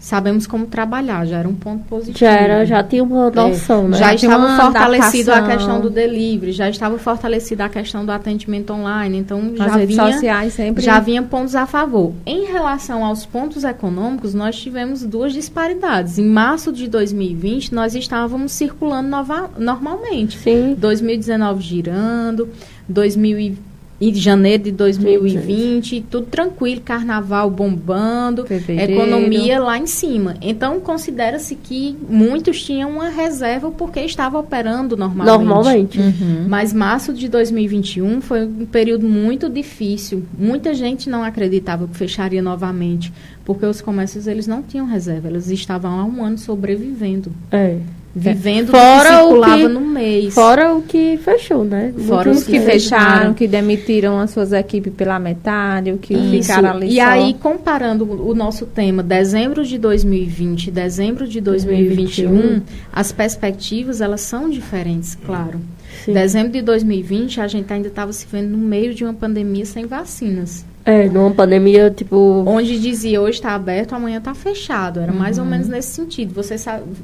Speaker 4: sabemos como trabalhar, já era um ponto positivo.
Speaker 2: Já era, já tinha uma noção, é, né?
Speaker 4: Já estava fortalecido a questão do delivery, já estava fortalecida a questão do atendimento online, então
Speaker 3: As
Speaker 4: já
Speaker 3: redes
Speaker 4: vinha,
Speaker 3: sociais sempre
Speaker 4: já vinha pontos a favor. Em relação aos pontos econômicos, nós tivemos duas disparidades. Em março de 2020, nós estávamos circulando nova, normalmente.
Speaker 2: Sim.
Speaker 4: 2019 girando, 2020 em janeiro de 2020, tudo tranquilo, carnaval bombando, Fevereiro. economia lá em cima. Então, considera-se que muitos tinham uma reserva porque estava operando normalmente.
Speaker 2: Normalmente.
Speaker 4: Uhum. Mas março de 2021 foi um período muito difícil. Muita gente não acreditava que fecharia novamente, porque os comércios eles não tinham reserva, eles estavam há um ano sobrevivendo.
Speaker 2: É
Speaker 4: vivendo fora que circulava o que, no mês.
Speaker 2: Fora o que fechou, né?
Speaker 3: Fora os que fecharam, que demitiram as suas equipes pela metade, o que Isso. ficaram ali
Speaker 4: E
Speaker 3: só.
Speaker 4: aí, comparando o nosso tema, dezembro de 2020 dezembro de 2021, 2021, as perspectivas, elas são diferentes, claro. Sim. Dezembro de 2020, a gente ainda estava se vendo no meio de uma pandemia sem vacinas.
Speaker 2: É, numa pandemia, tipo.
Speaker 4: Onde dizia hoje está aberto, amanhã está fechado. Era uhum. mais ou uhum. menos nesse sentido. Você,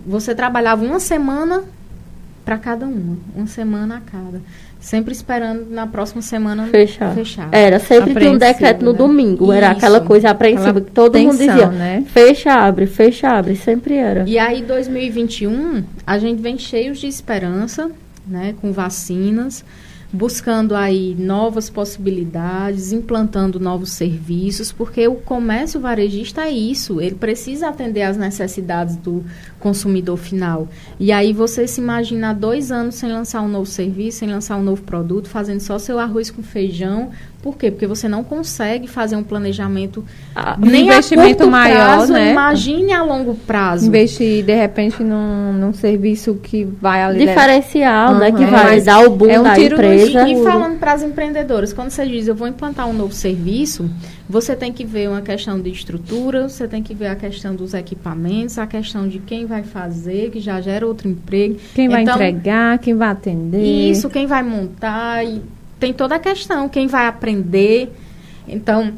Speaker 4: você trabalhava uma semana para cada uma. Uma semana a cada. Sempre esperando na próxima semana
Speaker 2: fechar. fechar. Era, sempre tinha um decreto no né? domingo. Isso. Era aquela coisa apreensiva que todo tensão, mundo dizia. Né? Fecha, abre, fecha, abre. Sempre era.
Speaker 4: E aí, 2021, a gente vem cheios de esperança, né? Com vacinas buscando aí novas possibilidades, implantando novos serviços, porque o comércio varejista é isso, ele precisa atender às necessidades do consumidor final. E aí você se imagina dois anos sem lançar um novo serviço, sem lançar um novo produto, fazendo só seu arroz com feijão, por quê? Porque você não consegue fazer um planejamento
Speaker 3: ah, nem investimento a maior,
Speaker 4: prazo,
Speaker 3: né?
Speaker 4: Imagine a longo prazo.
Speaker 3: Investir de repente num, num serviço que vai ali
Speaker 2: diferencial, uhum. né, que vai dar o boom é um da empresa.
Speaker 4: E, e falando para as empreendedoras, quando você diz eu vou implantar um novo serviço, você tem que ver uma questão de estrutura, você tem que ver a questão dos equipamentos, a questão de quem vai fazer, que já gera outro emprego.
Speaker 3: Quem vai então, entregar, quem vai atender.
Speaker 4: Isso, quem vai montar e tem toda a questão, quem vai aprender. Então,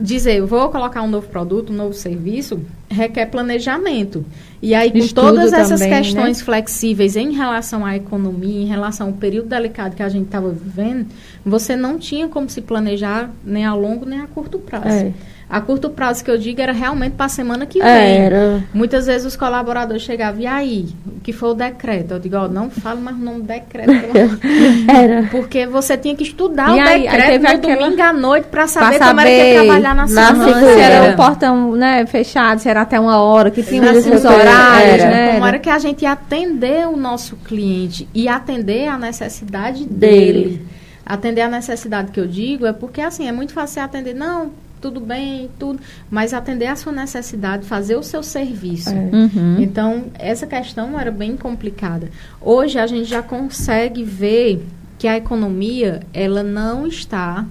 Speaker 4: dizer, vou colocar um novo produto, um novo serviço, requer planejamento. E aí, com Estudo todas essas também, né? questões né? flexíveis em relação à economia, em relação ao período delicado que a gente estava vivendo, você não tinha como se planejar nem a longo nem a curto prazo. É. A curto prazo que eu digo era realmente para a semana que vem.
Speaker 2: Era.
Speaker 4: Muitas vezes os colaboradores chegavam, e aí? O que foi o decreto? Eu digo, ó, não falo mais o nome do decreto. <laughs>
Speaker 2: era.
Speaker 4: Porque você tinha que estudar e o aí, decreto aí no aquela... domingo à noite para saber, saber como era que ia trabalhar na, na semana.
Speaker 3: Se era o portão né, fechado, se era até uma hora, que tinha os horários, era.
Speaker 4: né? Como era que a gente ia atender o nosso cliente e atender a necessidade dele. dele. Atender a necessidade que eu digo é porque, assim, é muito fácil atender. Não, tudo bem, tudo, mas atender a sua necessidade, fazer o seu serviço. É.
Speaker 3: Uhum.
Speaker 4: Então, essa questão era bem complicada. Hoje a gente já consegue ver que a economia, ela não está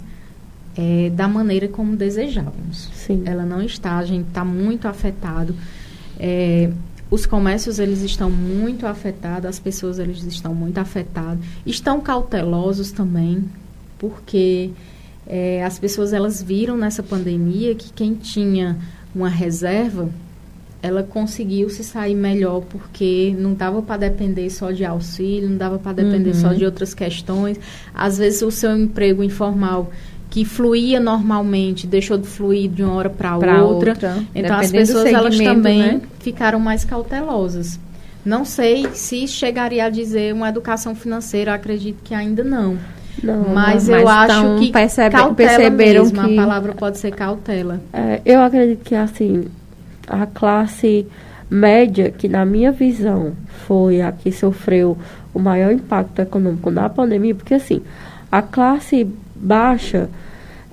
Speaker 4: é, da maneira como desejávamos.
Speaker 2: Sim.
Speaker 4: Ela não está, a gente está muito afetado. É, os comércios eles estão muito afetados, as pessoas eles estão muito afetadas, estão cautelosos também, porque é, as pessoas elas viram nessa pandemia que quem tinha uma reserva ela conseguiu se sair melhor porque não dava para depender só de auxílio, não dava para depender uhum. só de outras questões. Às vezes o seu emprego informal que fluía normalmente deixou de fluir de uma hora para outra. outra. Então as pessoas elas também né? ficaram mais cautelosas. Não sei se chegaria a dizer uma educação financeira, acredito que ainda não.
Speaker 2: Não,
Speaker 4: mas
Speaker 2: não,
Speaker 4: eu mas acho que
Speaker 2: percebe, perceberam
Speaker 4: mesmo,
Speaker 2: que
Speaker 4: a palavra pode ser cautela.
Speaker 2: É, eu acredito que assim a classe média, que na minha visão foi a que sofreu o maior impacto econômico na pandemia, porque assim a classe baixa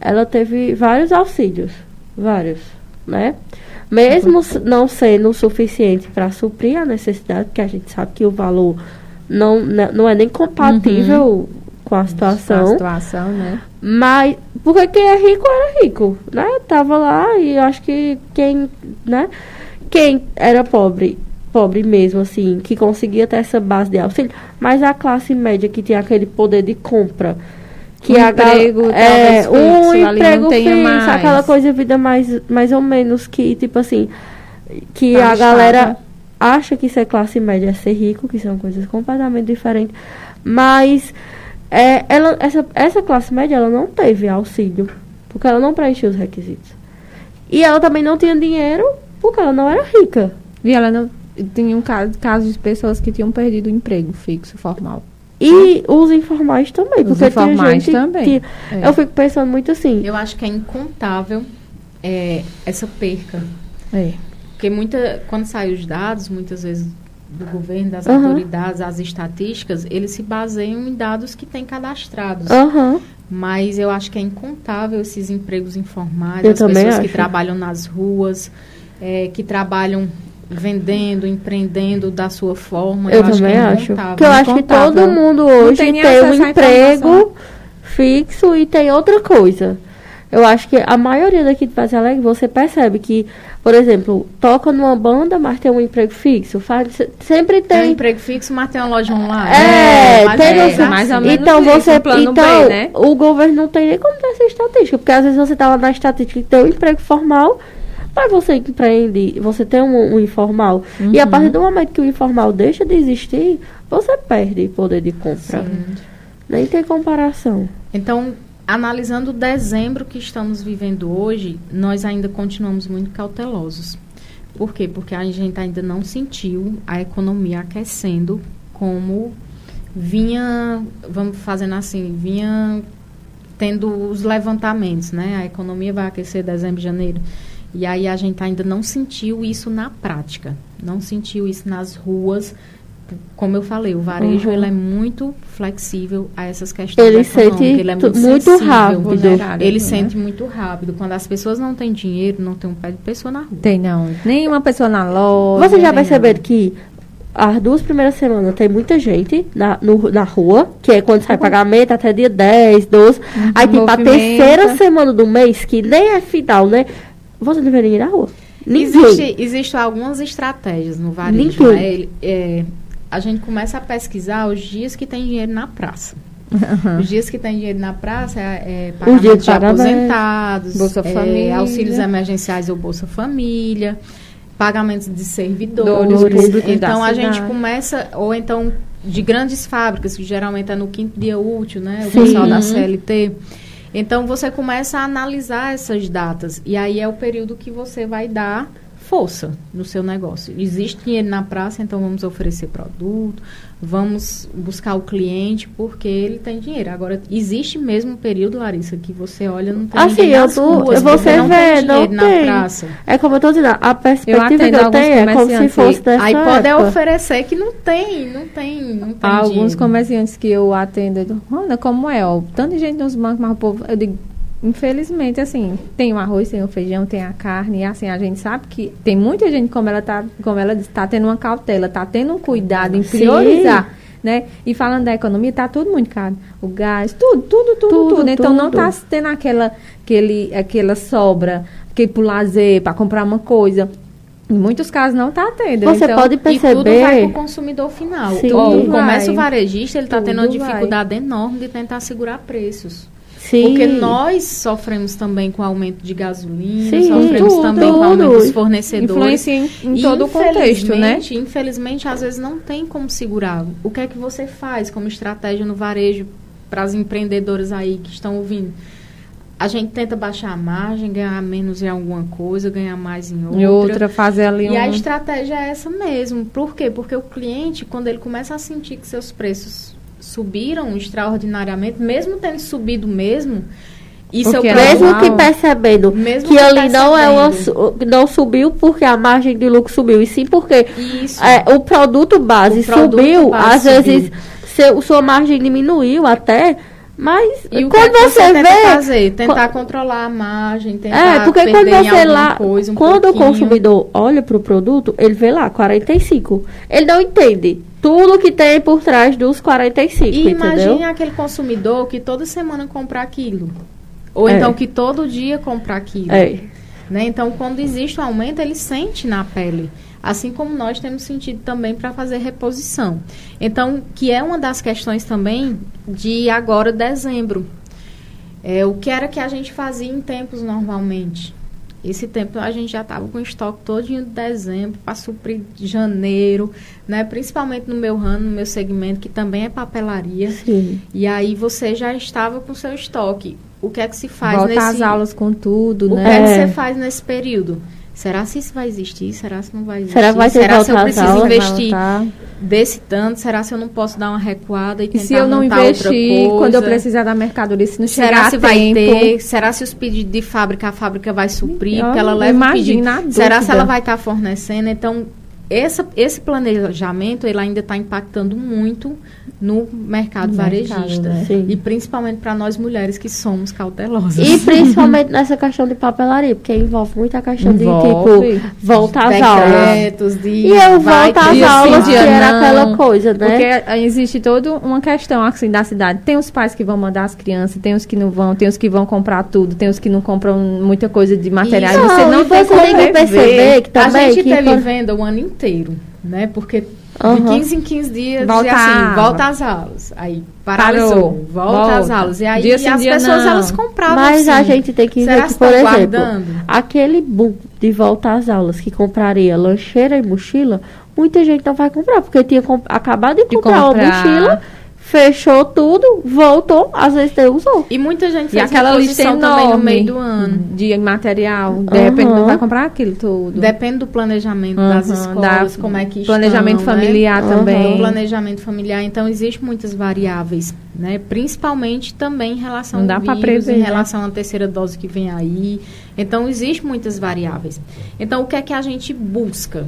Speaker 2: ela teve vários auxílios, vários, né? Mesmo não sendo o suficiente para suprir a necessidade, porque a gente sabe que o valor não, né, não é nem compatível uhum com a situação. Com a
Speaker 3: situação, né?
Speaker 2: Mas, porque quem é rico era rico, né? Tava lá e acho que quem, né? Quem era pobre, pobre mesmo, assim, que conseguia ter essa base de auxílio, mas a classe média que tinha aquele poder de compra, que
Speaker 3: um a emprego, é,
Speaker 2: fixo, um emprego fixo, mais. aquela coisa vida mais, mais ou menos que, tipo assim, que tá a galera acha que ser classe média é ser rico, que são coisas completamente diferentes. Mas é, ela, essa, essa classe média ela não teve auxílio, porque ela não preencheu os requisitos. E ela também não tinha dinheiro porque ela não era rica.
Speaker 3: E ela não tinha um caso, caso de pessoas que tinham perdido o emprego fixo, formal.
Speaker 2: E os informais também. Os porque informais também. é. Eu fico pensando muito assim.
Speaker 4: Eu acho que é incontável é, essa perca. É. Porque muita, quando saem os dados, muitas vezes do governo, das uhum. autoridades, as estatísticas, eles se baseiam em dados que têm cadastrados.
Speaker 2: Uhum.
Speaker 4: Mas eu acho que é incontável esses empregos informais, eu as pessoas acho. que trabalham nas ruas, é, que trabalham vendendo, empreendendo da sua forma.
Speaker 2: Eu, eu também acho. Que acho. Que eu acho que todo mundo hoje tem, tem um emprego fixo e tem outra coisa. Eu acho que a maioria daqui de Passeio Alegre, você percebe que, por exemplo, toca numa banda, mas tem um emprego fixo. Faz, sempre tem. Tem
Speaker 4: um emprego fixo, mas tem uma loja online.
Speaker 2: É, é tem é, mais ou menos Então, isso, você. então, B, né? o governo não tem nem como ter essa estatística. Porque às vezes você tá lá na estatística que tem um emprego formal, mas você empreende, você tem um, um informal. Uhum. E a partir do momento que o informal deixa de existir, você perde poder de compra. Sim. Nem tem comparação.
Speaker 4: Então, analisando dezembro que estamos vivendo hoje, nós ainda continuamos muito cautelosos. Por quê? Porque a gente ainda não sentiu a economia aquecendo como vinha, vamos fazendo assim, vinha tendo os levantamentos, né? A economia vai aquecer dezembro, janeiro. E aí a gente ainda não sentiu isso na prática, não sentiu isso nas ruas, como eu falei, o varejo uhum. ele é muito flexível a essas questões
Speaker 2: ele sente ele é muito, muito rápido.
Speaker 4: Ele né? sente muito rápido. Quando as pessoas não têm dinheiro, não tem um pé de pessoa na rua.
Speaker 3: Tem não. Nenhuma pessoa na loja.
Speaker 2: Você já percebeu que as duas primeiras semanas tem muita gente na, no, na rua, que é quando sai uhum. pagamento até dia 10, 12. Uhum, aí tipo, a terceira semana do mês, que nem é final, né? Você vê ninguém na rua.
Speaker 4: Existe, existe algumas estratégias no varejo. Né? É, a gente começa a pesquisar os dias que tem dinheiro na praça. Uhum. Os dias que tem dinheiro na praça é, é pagamento de aposentados, Bolsa é, Família. auxílios emergenciais ou Bolsa Família, pagamentos de servidores. Dores, então a gente começa, ou então de grandes fábricas, que geralmente é no quinto dia útil, né? O Sim. pessoal da CLT. Então você começa a analisar essas datas. E aí é o período que você vai dar força no seu negócio. Existe dinheiro na praça, então vamos oferecer produto, vamos buscar o cliente porque ele tem dinheiro. Agora, existe mesmo um período, Larissa, que você olha não tem
Speaker 2: assim, eu tô, ruas, você não vê, tem não tem. na praça. É como eu tô dizendo, a perspectiva eu que eu tenho é como se fosse dessa
Speaker 4: Aí pode oferecer que não tem, não tem, não tem
Speaker 3: Há alguns comerciantes que eu atendo, eu digo, como é? Ó, tanto gente nos bancos, mas o povo, eu digo, Infelizmente, assim, tem o arroz, tem o feijão, tem a carne, e assim, a gente sabe que tem muita gente, como ela tá, como ela está tendo uma cautela, está tendo um cuidado em priorizar. Sim. Né? E falando da economia, está tudo muito caro. O gás, tudo, tudo, tudo, tudo. tudo. Então tudo. não está tendo aquela, aquele, aquela sobra que para lazer, para comprar uma coisa. Em muitos casos não está tendo.
Speaker 2: Você então, pode perceber. E tudo
Speaker 4: vai para o consumidor final. Sim, o comércio varejista ele está tendo uma dificuldade vai. enorme de tentar segurar preços. Sim. Porque nós sofremos também com o aumento de gasolina, Sim, sofremos tudo, também com o aumento dos fornecedores.
Speaker 3: Influencia em, em todo o contexto, né?
Speaker 4: Infelizmente, às vezes não tem como segurar. O que é que você faz como estratégia no varejo para as empreendedoras aí que estão ouvindo? A gente tenta baixar a margem, ganhar menos em alguma coisa, ganhar mais em outra.
Speaker 3: Em outra, fazer ali
Speaker 4: E a estratégia é essa mesmo. Por quê? Porque o cliente, quando ele começa a sentir que seus preços subiram extraordinariamente, mesmo tendo subido mesmo,
Speaker 2: isso porque é mesmo que percebendo mesmo que, que ali percebendo. não é uma, não subiu porque a margem de lucro subiu e sim porque é, o produto base o produto subiu base às subiu. vezes seu, sua margem diminuiu até mas
Speaker 4: e quando que você, você vê fazer tentar controlar a margem tentar
Speaker 2: é porque quando você lá coisa, um quando pouquinho. o consumidor olha para o produto ele vê lá 45 ele não entende tudo que tem por trás dos 45. E imagine
Speaker 4: aquele consumidor que toda semana compra aquilo. Ou é. então que todo dia compra aquilo. É. Né? Então, quando existe um aumento, ele sente na pele. Assim como nós temos sentido também para fazer reposição. Então, que é uma das questões também de agora dezembro. É, o que era que a gente fazia em tempos normalmente? Esse tempo a gente já estava com estoque todo de dezembro para suprir de janeiro, né? Principalmente no meu ramo, no meu segmento, que também é papelaria. Sim. E aí você já estava com seu estoque. O que é que se faz
Speaker 3: Voltar
Speaker 4: nesse...
Speaker 3: às aulas com tudo,
Speaker 4: o
Speaker 3: né?
Speaker 4: O que é que você faz nesse período? Será se isso vai existir? Será se não vai existir?
Speaker 2: Será, vai
Speaker 4: Será
Speaker 2: se eu
Speaker 4: preciso investir desse tanto? Será se eu não posso dar uma recuada e,
Speaker 3: e se eu não investir quando eu precisar da mercadoria, se não
Speaker 4: Será se vai
Speaker 3: tempo?
Speaker 4: ter? Será se os pedidos de fábrica a fábrica vai suprir?
Speaker 3: Eu
Speaker 4: ela leva
Speaker 3: imagina.
Speaker 4: Será se ela vai estar tá fornecendo? Então, essa, esse planejamento ele ainda está impactando muito no mercado no varejista. Mercado, né? E principalmente para nós mulheres que somos cautelosas.
Speaker 2: E <laughs> principalmente nessa questão de papelaria, porque envolve muita questão envolve. de, tipo, voltar às aulas.
Speaker 4: De
Speaker 2: e eu volto às aulas, que era não, aquela coisa, né?
Speaker 3: Porque existe toda uma questão, assim, da cidade. Tem os pais que vão mandar as crianças, tem os que não vão, tem os que vão comprar tudo, tem os que não compram muita coisa de materiais.
Speaker 2: Não,
Speaker 3: você não
Speaker 2: tem como perceber que também...
Speaker 4: A gente
Speaker 2: que
Speaker 4: teve por... venda o ano inteiro, né? Porque
Speaker 2: Uhum.
Speaker 4: De 15 em 15 dias, volta, assim, volta às aulas. Aí paralisou, Parou, volta, volta, às aulas. E aí dia as dia pessoas não. elas compravam
Speaker 2: Mas
Speaker 4: assim.
Speaker 2: a gente tem que ver que, por exemplo, guardando? aquele boom de volta às aulas que compraria lancheira e mochila, muita gente não vai comprar, porque tinha acabado de, de comprar, comprar uma mochila fechou tudo, voltou, às vezes tem usou.
Speaker 4: E muita gente
Speaker 3: fez e aquela lista também no meio do ano de material, de uhum. repente não vai comprar aquilo tudo.
Speaker 4: Depende do planejamento uhum, das escolas, da, como é que
Speaker 3: planejamento
Speaker 4: estão,
Speaker 3: familiar
Speaker 4: né?
Speaker 3: também.
Speaker 4: Uhum. planejamento familiar, então existem muitas variáveis, né? Principalmente também em relação
Speaker 3: não dá
Speaker 4: ao vírus,
Speaker 3: prever,
Speaker 4: em
Speaker 3: né?
Speaker 4: relação à terceira dose que vem aí. Então existem muitas variáveis. Então o que é que a gente busca?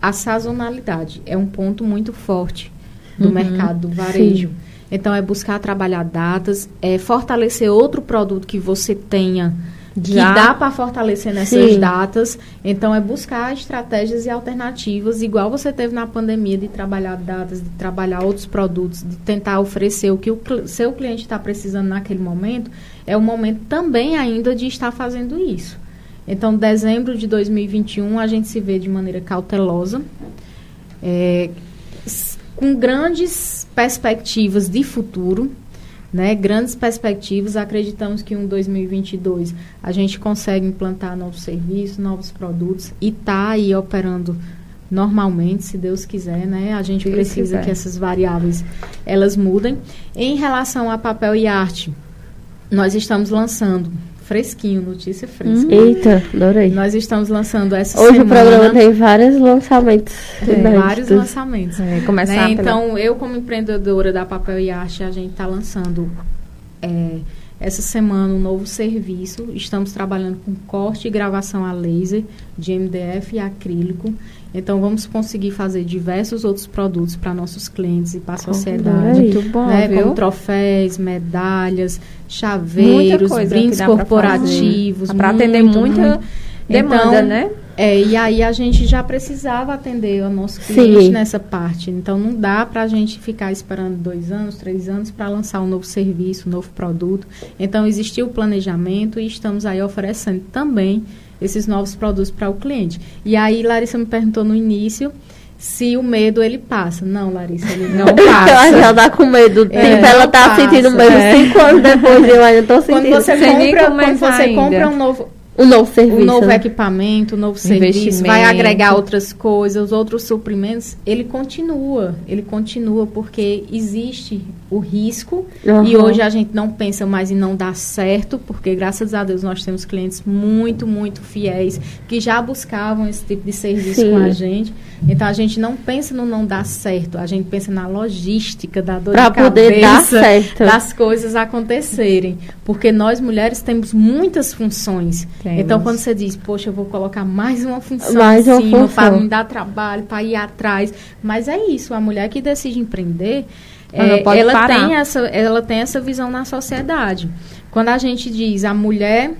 Speaker 4: A sazonalidade é um ponto muito forte do uhum, mercado do varejo. Sim. Então, é buscar trabalhar datas, é fortalecer outro produto que você tenha que Já? dá para fortalecer nessas Sim. datas. Então, é buscar estratégias e alternativas, igual você teve na pandemia, de trabalhar datas, de trabalhar outros produtos, de tentar oferecer o que o seu cliente está precisando naquele momento. É o momento também ainda de estar fazendo isso. Então, dezembro de 2021, a gente se vê de maneira cautelosa. É, com grandes perspectivas de futuro, né, grandes perspectivas. Acreditamos que em 2022 a gente consegue implantar novos serviços, novos produtos e tá aí operando normalmente, se Deus quiser, né? A gente Deus precisa quiser. que essas variáveis elas mudem. Em relação a papel e arte, nós estamos lançando fresquinho, notícia fresca.
Speaker 2: Hum. Eita, adorei.
Speaker 4: Nós estamos lançando essa
Speaker 2: Hoje
Speaker 4: semana.
Speaker 2: o programa tem vários lançamentos.
Speaker 4: Tem vários lançamentos.
Speaker 3: É, começar
Speaker 4: né? Então, eu como empreendedora da Papel e Arte, a gente está lançando é, essa semana um novo serviço. Estamos trabalhando com corte e gravação a laser de MDF e acrílico. Então, vamos conseguir fazer diversos outros produtos para nossos clientes e para a sociedade.
Speaker 2: Muito bom,
Speaker 4: né?
Speaker 2: Como
Speaker 4: troféus, medalhas, chaveiros, brindes corporativos.
Speaker 3: Para atender muita muito. demanda,
Speaker 4: então,
Speaker 3: né?
Speaker 4: É, e aí a gente já precisava atender o nosso cliente Sim. nessa parte. Então, não dá para a gente ficar esperando dois anos, três anos para lançar um novo serviço, um novo produto. Então, existiu o planejamento e estamos aí oferecendo também esses novos produtos para o cliente. E aí, Larissa me perguntou no início se o medo ele passa. Não, Larissa, ele não <laughs> passa.
Speaker 2: ela já dá com medo. É, tipo, ela tá passa, sentindo medo é. cinco anos depois, eu ainda tô sentindo.
Speaker 4: Quando você compra, quando você compra um novo
Speaker 2: um novo serviço.
Speaker 4: Um novo né? equipamento, um novo serviço, vai agregar outras coisas, outros suprimentos. Ele continua, ele continua porque existe o risco uhum. e hoje a gente não pensa mais em não dar certo, porque graças a Deus nós temos clientes muito, muito fiéis que já buscavam esse tipo de serviço Sim. com a gente. Então a gente não pensa no não dar certo, a gente pensa na logística da dor pra de poder dar certo. das coisas acontecerem, porque nós mulheres temos muitas funções. Temos. Então quando você diz, poxa, eu vou colocar mais uma função mais em cima para me dar trabalho, para ir atrás, mas é isso, a mulher que decide empreender, é, ela tem essa, ela tem essa visão na sociedade. Quando a gente diz a mulher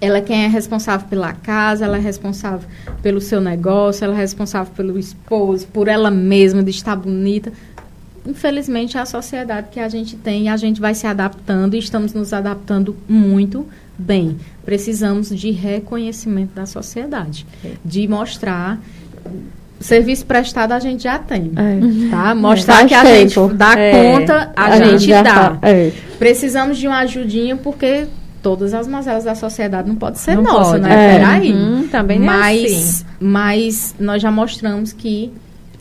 Speaker 4: ela é quem é responsável pela casa, ela é responsável pelo seu negócio, ela é responsável pelo esposo, por ela mesma, de estar bonita. Infelizmente, é a sociedade que a gente tem e a gente vai se adaptando e estamos nos adaptando muito bem. Precisamos de reconhecimento da sociedade, é. de mostrar serviço prestado a gente já tem, é. tá? Mostrar é. que a gente dá é. conta, a, a gente, gente dá. É. Precisamos de uma ajudinha porque todas as mazelas da sociedade não pode ser
Speaker 3: Não
Speaker 4: nossa,
Speaker 3: pode.
Speaker 4: né?
Speaker 2: É.
Speaker 4: Peraí.
Speaker 3: Uhum, também não é
Speaker 4: mas,
Speaker 3: assim.
Speaker 4: mas nós já mostramos que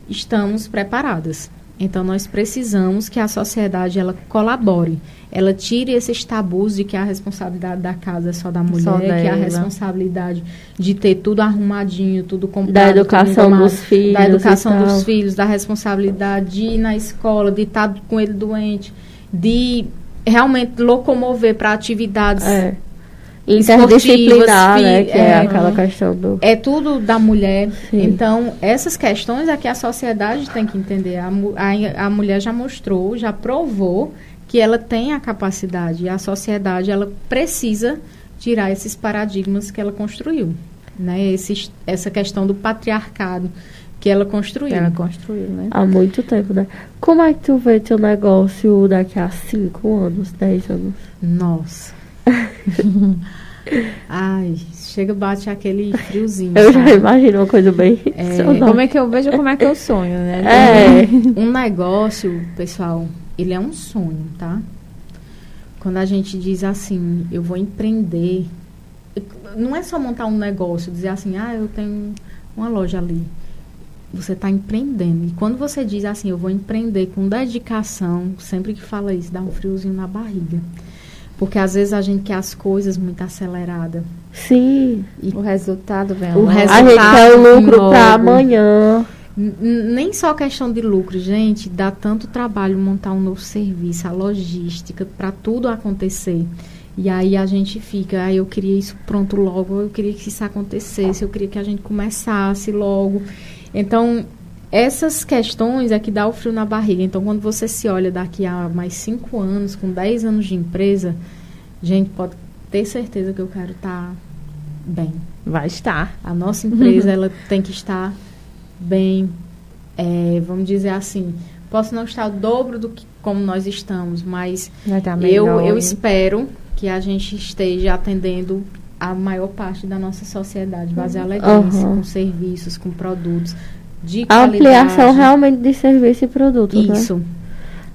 Speaker 4: estamos preparadas. Então nós precisamos que a sociedade ela colabore, ela tire esses tabus de que a responsabilidade da casa é só da mulher,
Speaker 3: Só
Speaker 4: que a responsabilidade de ter tudo arrumadinho, tudo comprado,
Speaker 2: Da educação dos filhos
Speaker 4: da educação dos filhos, da responsabilidade de ir na escola, de estar com ele doente, de realmente locomover para atividades
Speaker 2: É. Interdisciplinar, né? Que é,
Speaker 4: é.
Speaker 2: aquela questão do.
Speaker 4: é tudo da mulher.
Speaker 2: Sim.
Speaker 4: Então, essas questões é que a sociedade tem que entender. A, a, a mulher já mostrou, já provou que ela tem a capacidade. E a sociedade, ela precisa tirar esses paradigmas que ela construiu. Né? Esses, essa questão do patriarcado que ela construiu.
Speaker 3: Ela construiu, né?
Speaker 2: Há muito tempo, né? Como é que tu vê teu negócio daqui a 5 anos, 10 anos?
Speaker 4: Nossa. <laughs> Ai, chega, bate aquele friozinho.
Speaker 2: Eu já
Speaker 4: sabe?
Speaker 2: imagino uma coisa bem. sonora.
Speaker 3: Como é que eu vejo como é que eu sonho, né? <laughs>
Speaker 2: É.
Speaker 4: Um negócio, pessoal, ele é um sonho, tá? Quando a gente diz assim, eu vou empreender, não é só montar um negócio, dizer assim, ah, eu tenho uma loja ali. Você está empreendendo. E quando você diz assim, eu vou empreender com dedicação, sempre que fala isso, dá um friozinho na barriga. Porque às vezes a gente quer as coisas muito aceleradas.
Speaker 2: Sim.
Speaker 3: O resultado vem
Speaker 4: O
Speaker 3: logo.
Speaker 4: resu-
Speaker 2: A gente quer o lucro pra amanhã.
Speaker 4: Nem só questão de lucro, gente, dá tanto trabalho montar um novo serviço, a logística, para tudo acontecer. E aí a gente fica, ah, eu queria isso pronto logo, eu queria que isso acontecesse, eu queria que a gente começasse logo. Então, essas questões é que dá o frio na barriga. Então, quando você se olha daqui a mais cinco anos, com 10 anos de empresa, gente, pode ter certeza que eu quero estar bem.
Speaker 3: Vai estar.
Speaker 4: A nossa empresa <laughs> ela tem que estar bem, é, vamos dizer assim. Posso não estar o dobro do que como nós estamos, mas eu,
Speaker 3: melhor.
Speaker 4: eu espero que a gente esteja atendendo a maior parte da nossa sociedade, base alegrense,
Speaker 2: Aham.
Speaker 4: com serviços, com produtos de
Speaker 2: A ampliação realmente de serviço e produto, né?
Speaker 4: Isso.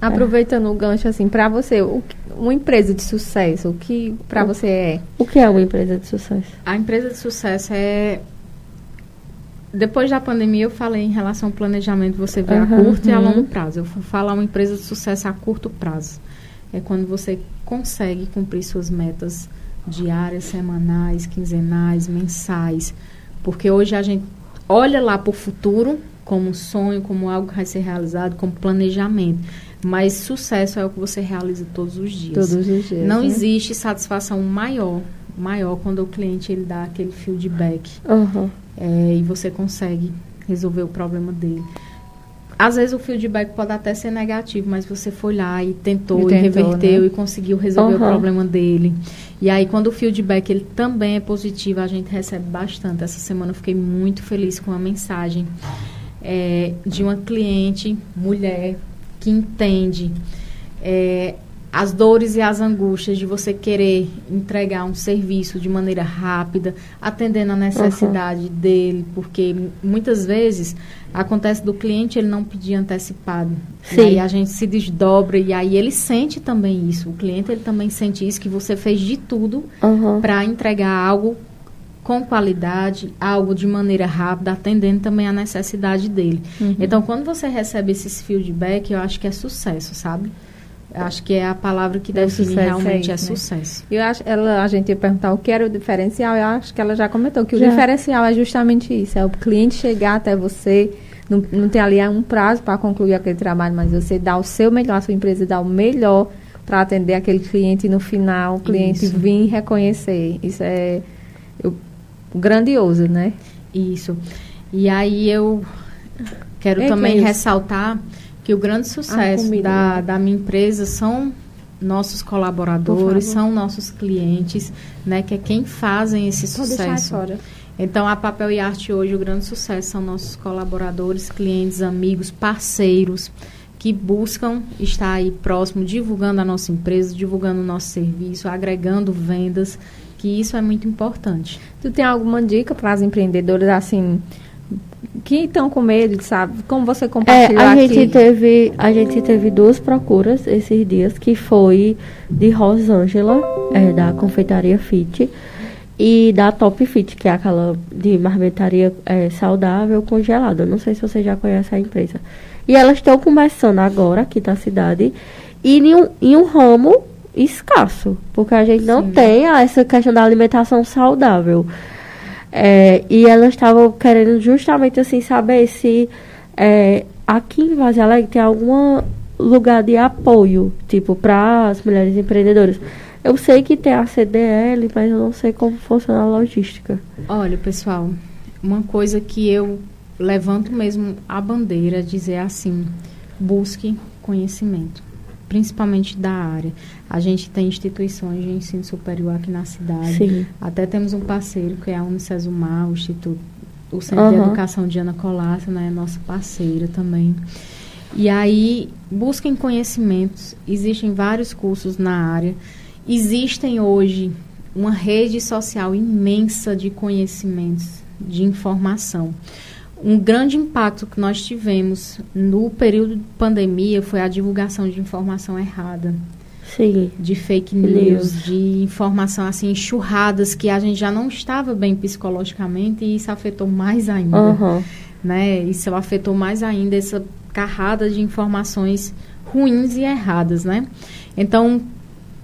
Speaker 3: Aproveitando o gancho, assim, pra você, o uma empresa de sucesso, o que pra você é?
Speaker 2: O que é uma empresa de sucesso?
Speaker 4: A empresa de sucesso é. Depois da pandemia, eu falei em relação ao planejamento, você vê a
Speaker 2: Aham,
Speaker 4: curto e a
Speaker 2: uhum.
Speaker 4: longo prazo. Eu vou falar uma empresa de sucesso a curto prazo. É quando você consegue cumprir suas metas diárias, semanais, quinzenais, mensais. Porque hoje a gente olha lá para o futuro como um sonho, como algo que vai ser realizado, como planejamento. Mas sucesso é o que você realiza todos os dias.
Speaker 3: Todos os dias.
Speaker 4: Não
Speaker 3: né?
Speaker 4: existe satisfação maior, maior quando o cliente ele dá aquele feedback
Speaker 2: Aham.
Speaker 4: é, e você consegue resolver o problema dele. Às vezes o feedback pode até ser negativo, mas você foi lá e tentou,
Speaker 3: E
Speaker 4: e,
Speaker 3: tentou,
Speaker 4: reverteu
Speaker 3: né?
Speaker 4: e conseguiu resolver o
Speaker 2: Aham.
Speaker 4: problema dele. E aí quando o feedback ele também é positivo, a gente recebe bastante. Essa semana eu fiquei muito feliz com a mensagem é, de uma cliente, mulher, que entende é, as dores e as angústias de você querer entregar um serviço de maneira rápida, atendendo a necessidade dele, porque muitas vezes acontece do cliente ele não pedir antecipado. E
Speaker 2: Sim.
Speaker 4: aí a gente se desdobra e aí ele sente também isso. O cliente ele também sente isso que você fez de tudo
Speaker 2: Aham.
Speaker 4: para entregar algo com qualidade, algo de maneira rápida, atendendo também a necessidade dele.
Speaker 3: Uhum.
Speaker 4: Então, quando você recebe esses feedback, eu acho que é sucesso, sabe? Acho que é a palavra que
Speaker 3: É
Speaker 4: define
Speaker 3: sucesso,
Speaker 4: realmente
Speaker 3: é
Speaker 4: é,
Speaker 3: isso, né?
Speaker 4: sucesso.
Speaker 3: Eu acho, ela, a gente ia perguntar o que era o diferencial, eu acho que ela já comentou que
Speaker 2: Já.
Speaker 3: o diferencial é justamente isso, é o cliente chegar até você, não, não tem ali um prazo para concluir aquele trabalho, mas você dá o seu melhor, a sua empresa dá o melhor para atender aquele cliente e no final o cliente
Speaker 4: Isso.
Speaker 3: vir reconhecer. Isso é eu- grandioso, né?
Speaker 4: Isso. E aí eu quero
Speaker 3: É
Speaker 4: também
Speaker 3: é
Speaker 4: ressaltar que o grande sucesso da,
Speaker 3: né?
Speaker 4: da minha empresa são nossos colaboradores, são nossos clientes, né? Que é quem fazem esse
Speaker 3: Vou
Speaker 4: sucesso. Então, a Papel e Arte hoje, o grande sucesso são nossos colaboradores, clientes, amigos, parceiros que buscam estar aí próximo, divulgando a nossa empresa, divulgando o nosso serviço, agregando vendas, que isso é muito importante.
Speaker 3: Tu tem alguma dica para as empreendedoras assim que estão com medo, sabe? Como você compartilhou
Speaker 2: é, a
Speaker 3: aqui.
Speaker 2: gente teve A gente teve duas procuras esses dias, que foi de Rosângela, é, da confeitaria Fit, e da Top Fit, que é aquela de marmitaria é, saudável congelada. Não sei se você já conhece a empresa. E elas estão começando agora aqui na cidade, e em um, em um ramo escasso, porque a gente não Sim. tem essa questão da alimentação saudável. É, e elas estavam querendo justamente assim saber se é, aqui em Vazia Alegre tem algum lugar de apoio, tipo, para as mulheres empreendedoras. Eu sei que tem a CDL, mas eu não sei como funciona a logística.
Speaker 4: Olha, pessoal, uma coisa que eu levanto mesmo a bandeira, dizer assim, busque conhecimento principalmente da área. A gente tem instituições de ensino superior aqui na cidade. Sim. Até temos um parceiro que é a Unicesumar, o Instituto, o Centro uhum. de Educação de Ana Colácia, né, é nossa parceira também. E aí, busquem conhecimentos. Existem vários cursos na área. Existem hoje uma rede social imensa de conhecimentos, de informação um grande impacto que nós tivemos no período de pandemia foi a divulgação de informação errada.
Speaker 2: Sim.
Speaker 4: De fake news, de informação assim, enxurradas que a gente já não estava bem psicologicamente e isso afetou mais ainda. Uhum. Né? Isso afetou mais ainda essa carrada de informações ruins e erradas, né? Então,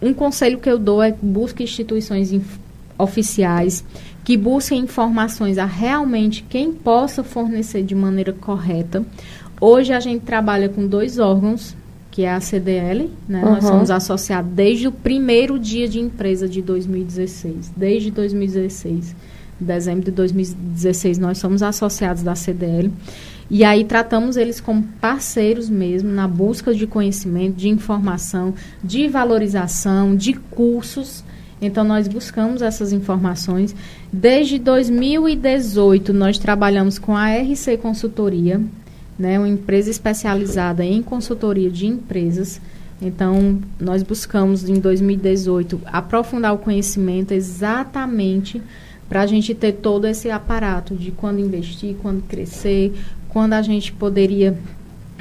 Speaker 4: um conselho que eu dou é busque instituições oficiais que busquem informações a realmente quem possa fornecer de maneira correta. Hoje a gente trabalha com dois órgãos, que é a CDL, né? Uhum. Nós somos associados desde o primeiro dia de empresa de 2016, desde 2016, dezembro de 2016 nós somos associados da CDL. E aí tratamos eles como parceiros mesmo na busca de conhecimento, de informação, de valorização, de cursos então, nós buscamos essas informações. Desde 2018, nós trabalhamos com a RC Consultoria, né, uma empresa especializada em consultoria de empresas. Então, nós buscamos em 2018 aprofundar o conhecimento exatamente para a gente ter todo esse aparato de quando investir, quando crescer, quando a gente poderia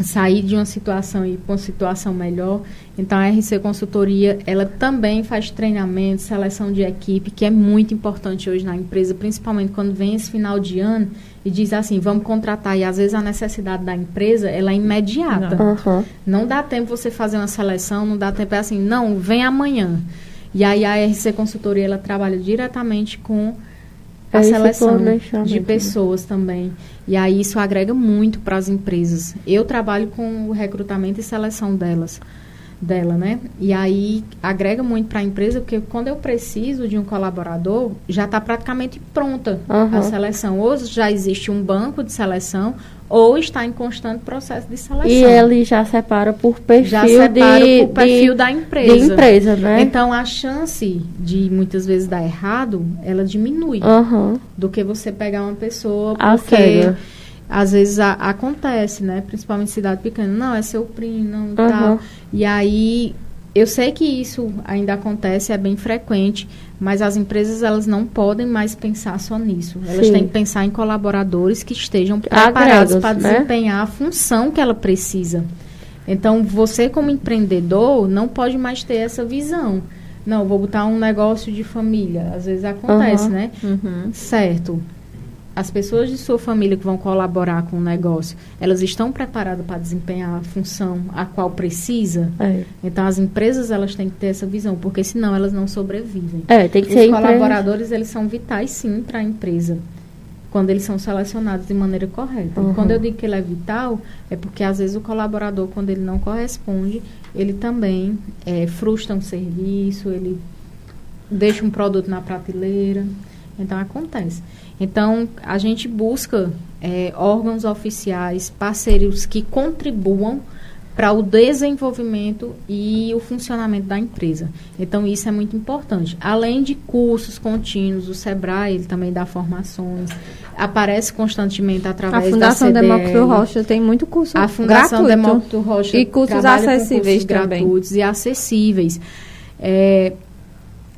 Speaker 4: sair de uma situação e ir para uma situação melhor. Então a RC Consultoria, ela também faz treinamento, seleção de equipe, que é muito importante hoje na empresa, principalmente quando vem esse final de ano e diz assim, vamos contratar e às vezes a necessidade da empresa, ela é imediata. Não, uhum. não dá tempo você fazer uma seleção, não dá tempo é assim, não, vem amanhã. E aí a RC Consultoria, ela trabalha diretamente com a seleção de pessoas também. E aí isso agrega muito para as empresas. Eu trabalho com o recrutamento e seleção delas dela, né? E aí agrega muito para a empresa, porque quando eu preciso de um colaborador, já está praticamente pronta uhum. a seleção. Ou já existe um banco de seleção, ou está em constante processo de seleção.
Speaker 2: E ele já separa por perfil,
Speaker 4: já separa
Speaker 2: de,
Speaker 4: por perfil
Speaker 2: de,
Speaker 4: da empresa.
Speaker 2: De empresa, né?
Speaker 4: Então a chance de muitas vezes dar errado, ela diminui
Speaker 2: uhum.
Speaker 4: do que você pegar uma pessoa porque às vezes a, acontece, né? Principalmente em cidade pequena. Não, é seu primo, não, uhum. tal. E aí, eu sei que isso ainda acontece, é bem frequente, mas as empresas, elas não podem mais pensar só nisso. Elas Sim. têm que pensar em colaboradores que estejam preparados para né? desempenhar a função que ela precisa. Então, você como empreendedor, não pode mais ter essa visão. Não, vou botar um negócio de família. Às vezes acontece, uhum. né? Uhum. Certo as pessoas de sua família que vão colaborar com o negócio, elas estão preparadas para desempenhar a função a qual precisa? É. Então, as empresas, elas têm que ter essa visão, porque senão elas não sobrevivem.
Speaker 2: É, tem que
Speaker 4: Os
Speaker 2: ser
Speaker 4: colaboradores, eles são vitais, sim, para a empresa, quando eles são selecionados de maneira correta. Uhum. Quando eu digo que ele é vital, é porque, às vezes, o colaborador, quando ele não corresponde, ele também é, frustra um serviço, ele deixa um produto na prateleira. Então, acontece. Então, a gente busca é, órgãos oficiais, parceiros que contribuam para o desenvolvimento e o funcionamento da empresa. Então, isso é muito importante. Além de cursos contínuos, o SEBRAE ele também dá formações, aparece constantemente através da
Speaker 3: Fundação Demócrito Rocha tem muito curso
Speaker 4: A Fundação gratuito. Demócrito Rocha
Speaker 3: e cursos acessíveis
Speaker 4: cursos gratuitos e acessíveis. É,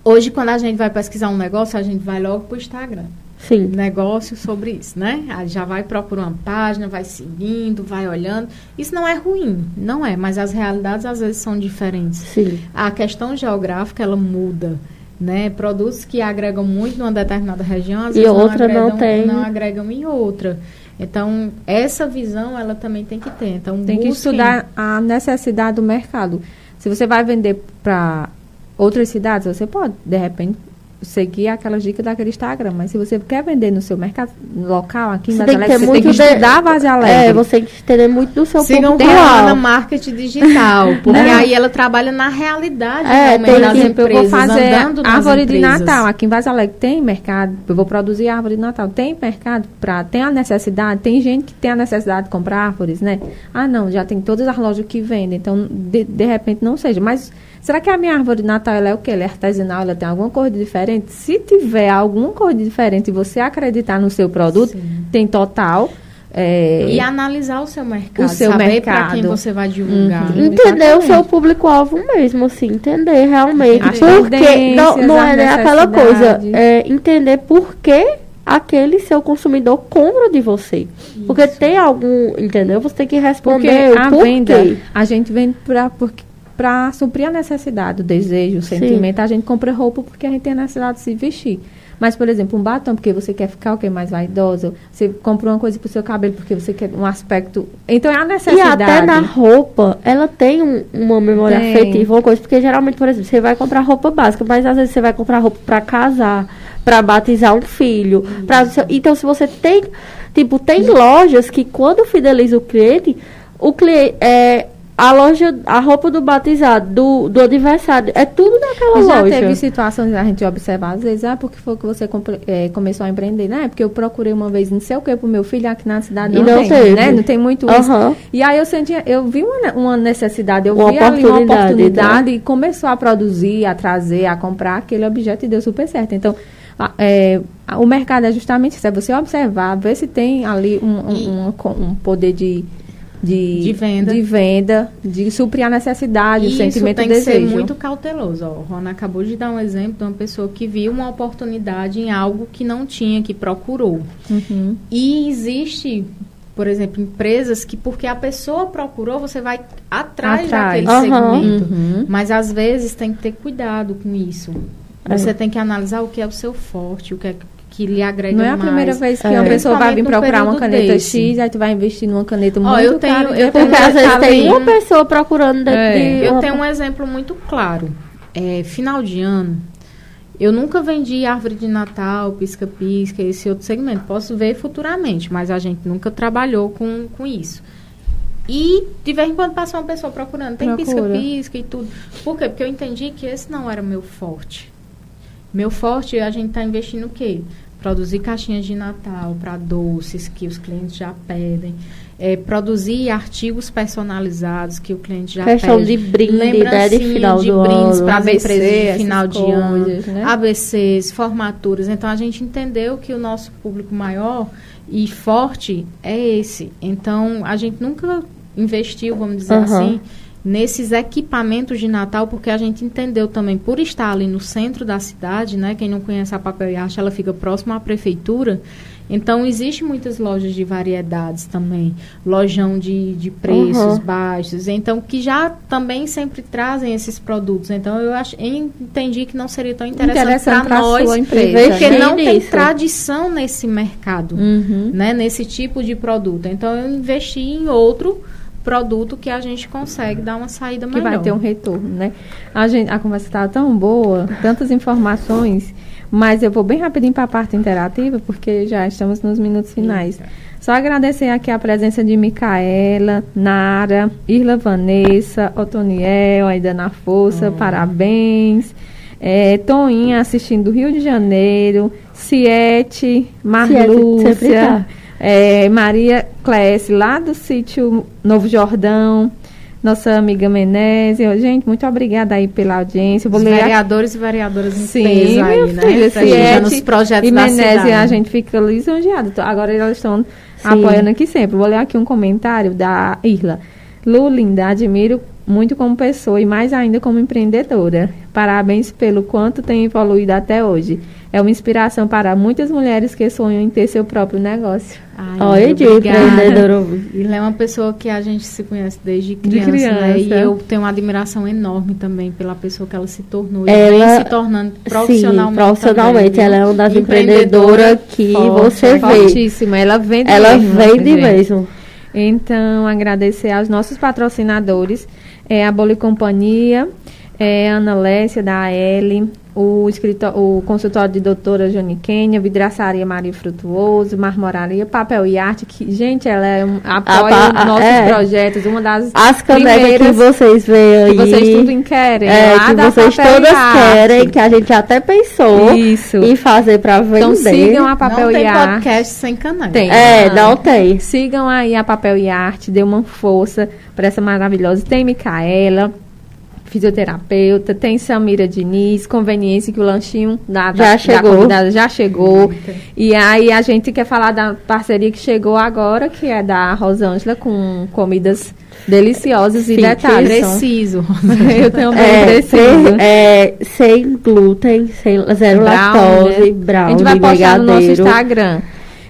Speaker 4: hoje, quando a gente vai pesquisar um negócio, a gente vai logo para o Instagram. Sim. negócio sobre isso, né? Aí já vai procurar uma página, vai seguindo, vai olhando. Isso não é ruim, não é, mas as realidades às vezes são diferentes.
Speaker 2: Sim.
Speaker 4: A questão geográfica ela muda, né? Produtos que agregam muito numa determinada região, às
Speaker 2: e
Speaker 4: vezes
Speaker 2: outra
Speaker 4: não, agregam,
Speaker 2: não, tem.
Speaker 4: não agregam em outra. Então, essa visão ela também tem que ter. Então,
Speaker 3: tem busquem... que estudar a necessidade do mercado. Se você vai vender para outras cidades, você pode, de repente, seguir aquelas dicas daquele Instagram. Mas se você quer vender no seu mercado local, aqui em Vazia Alegre, você tem que estudar Vazia Alegre.
Speaker 2: É, você tem que entender muito do seu
Speaker 4: Sigam
Speaker 2: público
Speaker 4: na marketing digital, <laughs> porque aí ela trabalha na realidade
Speaker 3: é, tem das que, empresas, eu vou fazer árvore empresas. de Natal. Aqui em Vazia Alegre tem mercado, eu vou produzir árvore de Natal. Tem mercado para tem a necessidade, tem gente que tem a necessidade de comprar árvores, né? Ah, não, já tem todas as lojas que vendem, então de, de repente não seja, mas Será que a minha árvore de Natal ela é o quê? Ela é artesanal? Ela tem alguma cor diferente? Se tiver alguma cor diferente e você acreditar no seu produto, Sim. tem total. É,
Speaker 4: e analisar o seu mercado,
Speaker 3: o seu
Speaker 4: saber
Speaker 3: mercado.
Speaker 4: para quem você vai divulgar.
Speaker 2: Uhum. Entender o seu público-alvo mesmo, assim, entender realmente. As porque não, não é nem aquela coisa, é entender por que aquele seu consumidor compra de você. Isso. Porque tem algum, entendeu? Você tem que responder
Speaker 3: porque a venda, a gente vende para porque para suprir a necessidade, o desejo, o sentimento. Sim. A gente compra roupa porque a gente tem a necessidade de se vestir. Mas, por exemplo, um batom porque você quer ficar o que mais vaidoso. Você compra uma coisa para o seu cabelo porque você quer um aspecto. Então é a necessidade.
Speaker 2: E até na roupa, ela tem um, uma memória tem. afetiva, uma coisa. Porque geralmente, por exemplo, você vai comprar roupa básica, mas às vezes você vai comprar roupa para casar, para batizar um filho. Pra, então, se você tem. Tipo, tem lojas que quando fideliza o cliente, o cliente. É, a loja, a roupa do batizado, do, do aniversário, é tudo naquela
Speaker 3: já
Speaker 2: loja.
Speaker 3: Já teve situações a gente observar, às vezes, ah, porque foi que você é, começou a empreender, né? Porque eu procurei uma vez não sei o que pro meu filho aqui na cidade, não, não tem, teve. né? Não tem muito isso. E aí eu senti, eu vi uma, uma necessidade, eu uma vi ali uma oportunidade então. e começou a produzir, a trazer, a comprar aquele objeto e deu super certo. Então, é, o mercado é justamente isso, é você observar, ver se tem ali um, um, um, um poder de de,
Speaker 4: de, venda.
Speaker 3: de venda, de suprir a necessidade, o sentimento
Speaker 4: tem
Speaker 3: que
Speaker 4: ser muito cauteloso. Ó. O Rona acabou de dar um exemplo de uma pessoa que viu uma oportunidade em algo que não tinha, que procurou.
Speaker 3: Uhum.
Speaker 4: E existe, por exemplo, empresas que porque a pessoa procurou, você vai atrás, atrás. daquele uhum. segmento. Uhum. Mas às vezes tem que ter cuidado com isso. É. Você é. tem que analisar o que é o seu forte, o que é que lhe agrega
Speaker 3: Não é a primeira vez que é. uma pessoa vai vir procurar uma caneta desse. X, aí tu vai investir numa caneta muito
Speaker 4: eu tenho, cara,
Speaker 2: eu tenho, porque às vezes tem uma pessoa procurando
Speaker 4: é. de, Eu tenho um exemplo muito claro. É, final de ano, eu nunca vendi árvore de Natal, pisca-pisca, esse outro segmento. Posso ver futuramente, mas a gente nunca trabalhou com, com isso. E de vez em quando passa uma pessoa procurando, tem pisca-pisca e tudo. Por quê? Porque eu entendi que esse não era o meu forte. Meu forte, a gente está investindo o quê? Produzir caixinhas de Natal para doces que os clientes já pedem, é, produzir artigos personalizados que o cliente já
Speaker 2: Questão pede. de brinde, né, de final
Speaker 4: de
Speaker 2: do
Speaker 4: brindes para as empresas de final de ano, né? ABCs, formaturas. Então a gente entendeu que o nosso público maior e forte é esse. Então a gente nunca investiu, vamos dizer uhum. assim, nesses equipamentos de Natal, porque a gente entendeu também, por estar ali no centro da cidade, né? Quem não conhece a Papel e ela fica próxima à prefeitura. Então, existe muitas lojas de variedades também, lojão de, de preços uhum. baixos, então, que já também sempre trazem esses produtos. Então, eu ach, entendi que não seria tão interessante para nós, empresa, porque né? não tem tradição nesse mercado,
Speaker 3: uhum.
Speaker 4: né, nesse tipo de produto. Então, eu investi em outro produto que a gente consegue dar uma saída
Speaker 3: melhor.
Speaker 4: Que
Speaker 3: vai ter um retorno, né? A, gente, a conversa estava tão boa, tantas informações, mas eu vou bem rapidinho para a parte interativa, porque já estamos nos minutos finais. Eita. Só agradecer aqui a presença de Micaela, Nara, Irla Vanessa, Otoniel, ainda na força, oh. parabéns. É, Toinha assistindo do Rio de Janeiro, Ciete, Marlúcia. Ciete, tá. É, Maria Cléce, lá do sítio Novo Jordão. Nossa amiga Menezes. Gente, muito obrigada aí pela audiência.
Speaker 4: Vou Os ler vereadores e vereadores em Sim, aí, né?
Speaker 3: Filha, Ciete, nos projetos e Menezes, a gente fica lisonjeada. Agora elas estão apoiando aqui sempre. Vou ler aqui um comentário da Irla. Lu, linda, admiro muito como pessoa e mais ainda como empreendedora. Parabéns pelo quanto tem evoluído até hoje. É uma inspiração para muitas mulheres que sonham em ter seu próprio negócio.
Speaker 2: Ai, Oi, empreendedora. <laughs>
Speaker 4: Ele é uma pessoa que a gente se conhece desde criança, De criança. Né? E eu tenho uma admiração enorme também pela pessoa que ela se tornou.
Speaker 2: Ela
Speaker 4: vem se tornando profissionalmente.
Speaker 2: Sim, profissionalmente. Também, ela é uma das empreendedoras que forte, você vê.
Speaker 3: Fortíssima. Ela vende
Speaker 2: ela
Speaker 3: mesmo.
Speaker 2: Ela vende mesmo.
Speaker 3: Então, agradecer aos nossos patrocinadores, é, a Boli Companhia, é, Ana Lécia, da AL, o, o consultório de doutora Joni Kenia, vidraçaria Maria Frutuoso, marmoraria Papel e Arte, que, gente, ela é um, apoia a, a, nossos é, projetos, uma das
Speaker 2: As canecas que vocês veem aí.
Speaker 3: Que vocês tudo querem.
Speaker 2: É, que vocês todas querem, que a gente até pensou
Speaker 3: Isso.
Speaker 2: em fazer para vender. Então
Speaker 3: sigam a Papel
Speaker 4: não
Speaker 3: e Arte.
Speaker 4: Não tem podcast sem caneca.
Speaker 3: Tem.
Speaker 2: É, não tem.
Speaker 3: Sigam aí a Papel e Arte, dê uma força para essa maravilhosa. Tem Micaela fisioterapeuta, tem Samira Diniz, conveniência que o lanchinho da,
Speaker 2: já
Speaker 3: da,
Speaker 2: chegou.
Speaker 3: Da já chegou. E aí a gente quer falar da parceria que chegou agora, que é da Rosângela com comidas deliciosas e detalhes.
Speaker 4: Preciso. <laughs>
Speaker 3: Eu também é, preciso.
Speaker 2: É, sem glúten, sem zero brown, lactose, né? brown, A
Speaker 3: gente vai
Speaker 2: postar
Speaker 3: no nosso Instagram.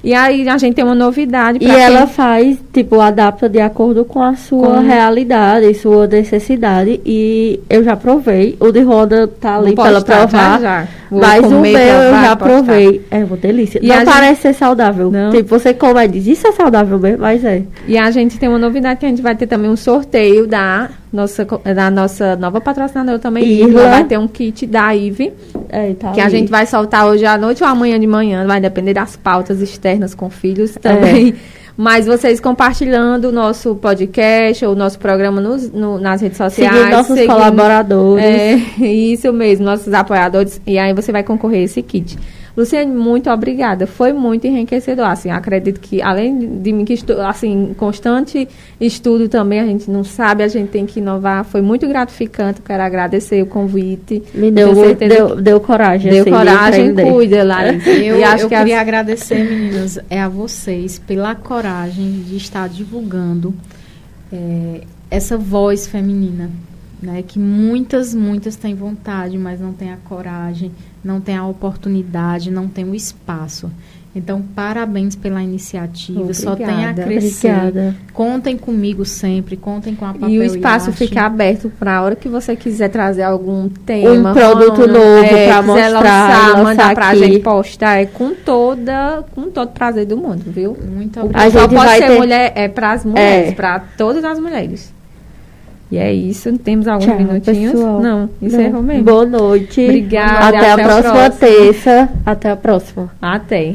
Speaker 3: E aí a gente tem uma novidade.
Speaker 2: E ela faz, tipo, adapta de acordo com a sua com... realidade, sua necessidade. E eu já provei. O de roda tá ali para ela provar. Já, já. Mas o meu eu já provei. É uma delícia. E não parece gente... ser saudável. Não. Tipo, você come e diz, isso é saudável mesmo, mas é.
Speaker 3: E a gente tem uma novidade que a gente vai ter também um sorteio da nossa, da nossa nova patrocinadora também. Irla. Vai ter um kit da IVE. É, tá que a gente vai soltar hoje à noite ou amanhã de manhã. Vai depender das pautas externas com filhos é. também. É. <laughs> Mas vocês compartilhando o nosso podcast ou o nosso programa nos, no, nas redes sociais.
Speaker 2: Seguindo nossos seguindo, colaboradores.
Speaker 3: É, <laughs> isso mesmo, nossos apoiadores. E aí você vai concorrer esse kit. Luciane, muito obrigada. Foi muito enriquecedor. Assim, acredito que, além de mim, que estu, assim, constante estudo também, a gente não sabe, a gente tem que inovar. Foi muito gratificante. Quero agradecer o convite.
Speaker 2: Me deu, deu, deu coragem.
Speaker 3: Deu assim, coragem, de cuida, Larissa. <laughs>
Speaker 4: Eu, e acho eu que queria as... agradecer, meninas, é a vocês pela coragem de estar divulgando é, essa voz feminina. Né, que muitas, muitas têm vontade, mas não têm a coragem, não tem a oportunidade, não tem o espaço. Então, parabéns pela iniciativa. Obrigada, Só tem a crescer. Obrigada. Contem comigo sempre, contem com a papel
Speaker 3: E o espaço
Speaker 4: e
Speaker 3: fica aberto para a hora que você quiser trazer algum tema.
Speaker 2: Um produto novo é, para mostrar, lançar,
Speaker 3: mandar para a gente postar. É com, toda, com todo prazer do mundo, viu?
Speaker 4: Muito obrigada.
Speaker 3: A gente pode ser ter... mulher, é para as mulheres, é. para todas as mulheres. E é isso. Temos alguns Tchau, minutinhos?
Speaker 2: Pessoal.
Speaker 3: Não, encerrou mesmo.
Speaker 2: Boa noite.
Speaker 3: Obrigada.
Speaker 2: Até, até a próxima terça. Até a próxima.
Speaker 3: Até.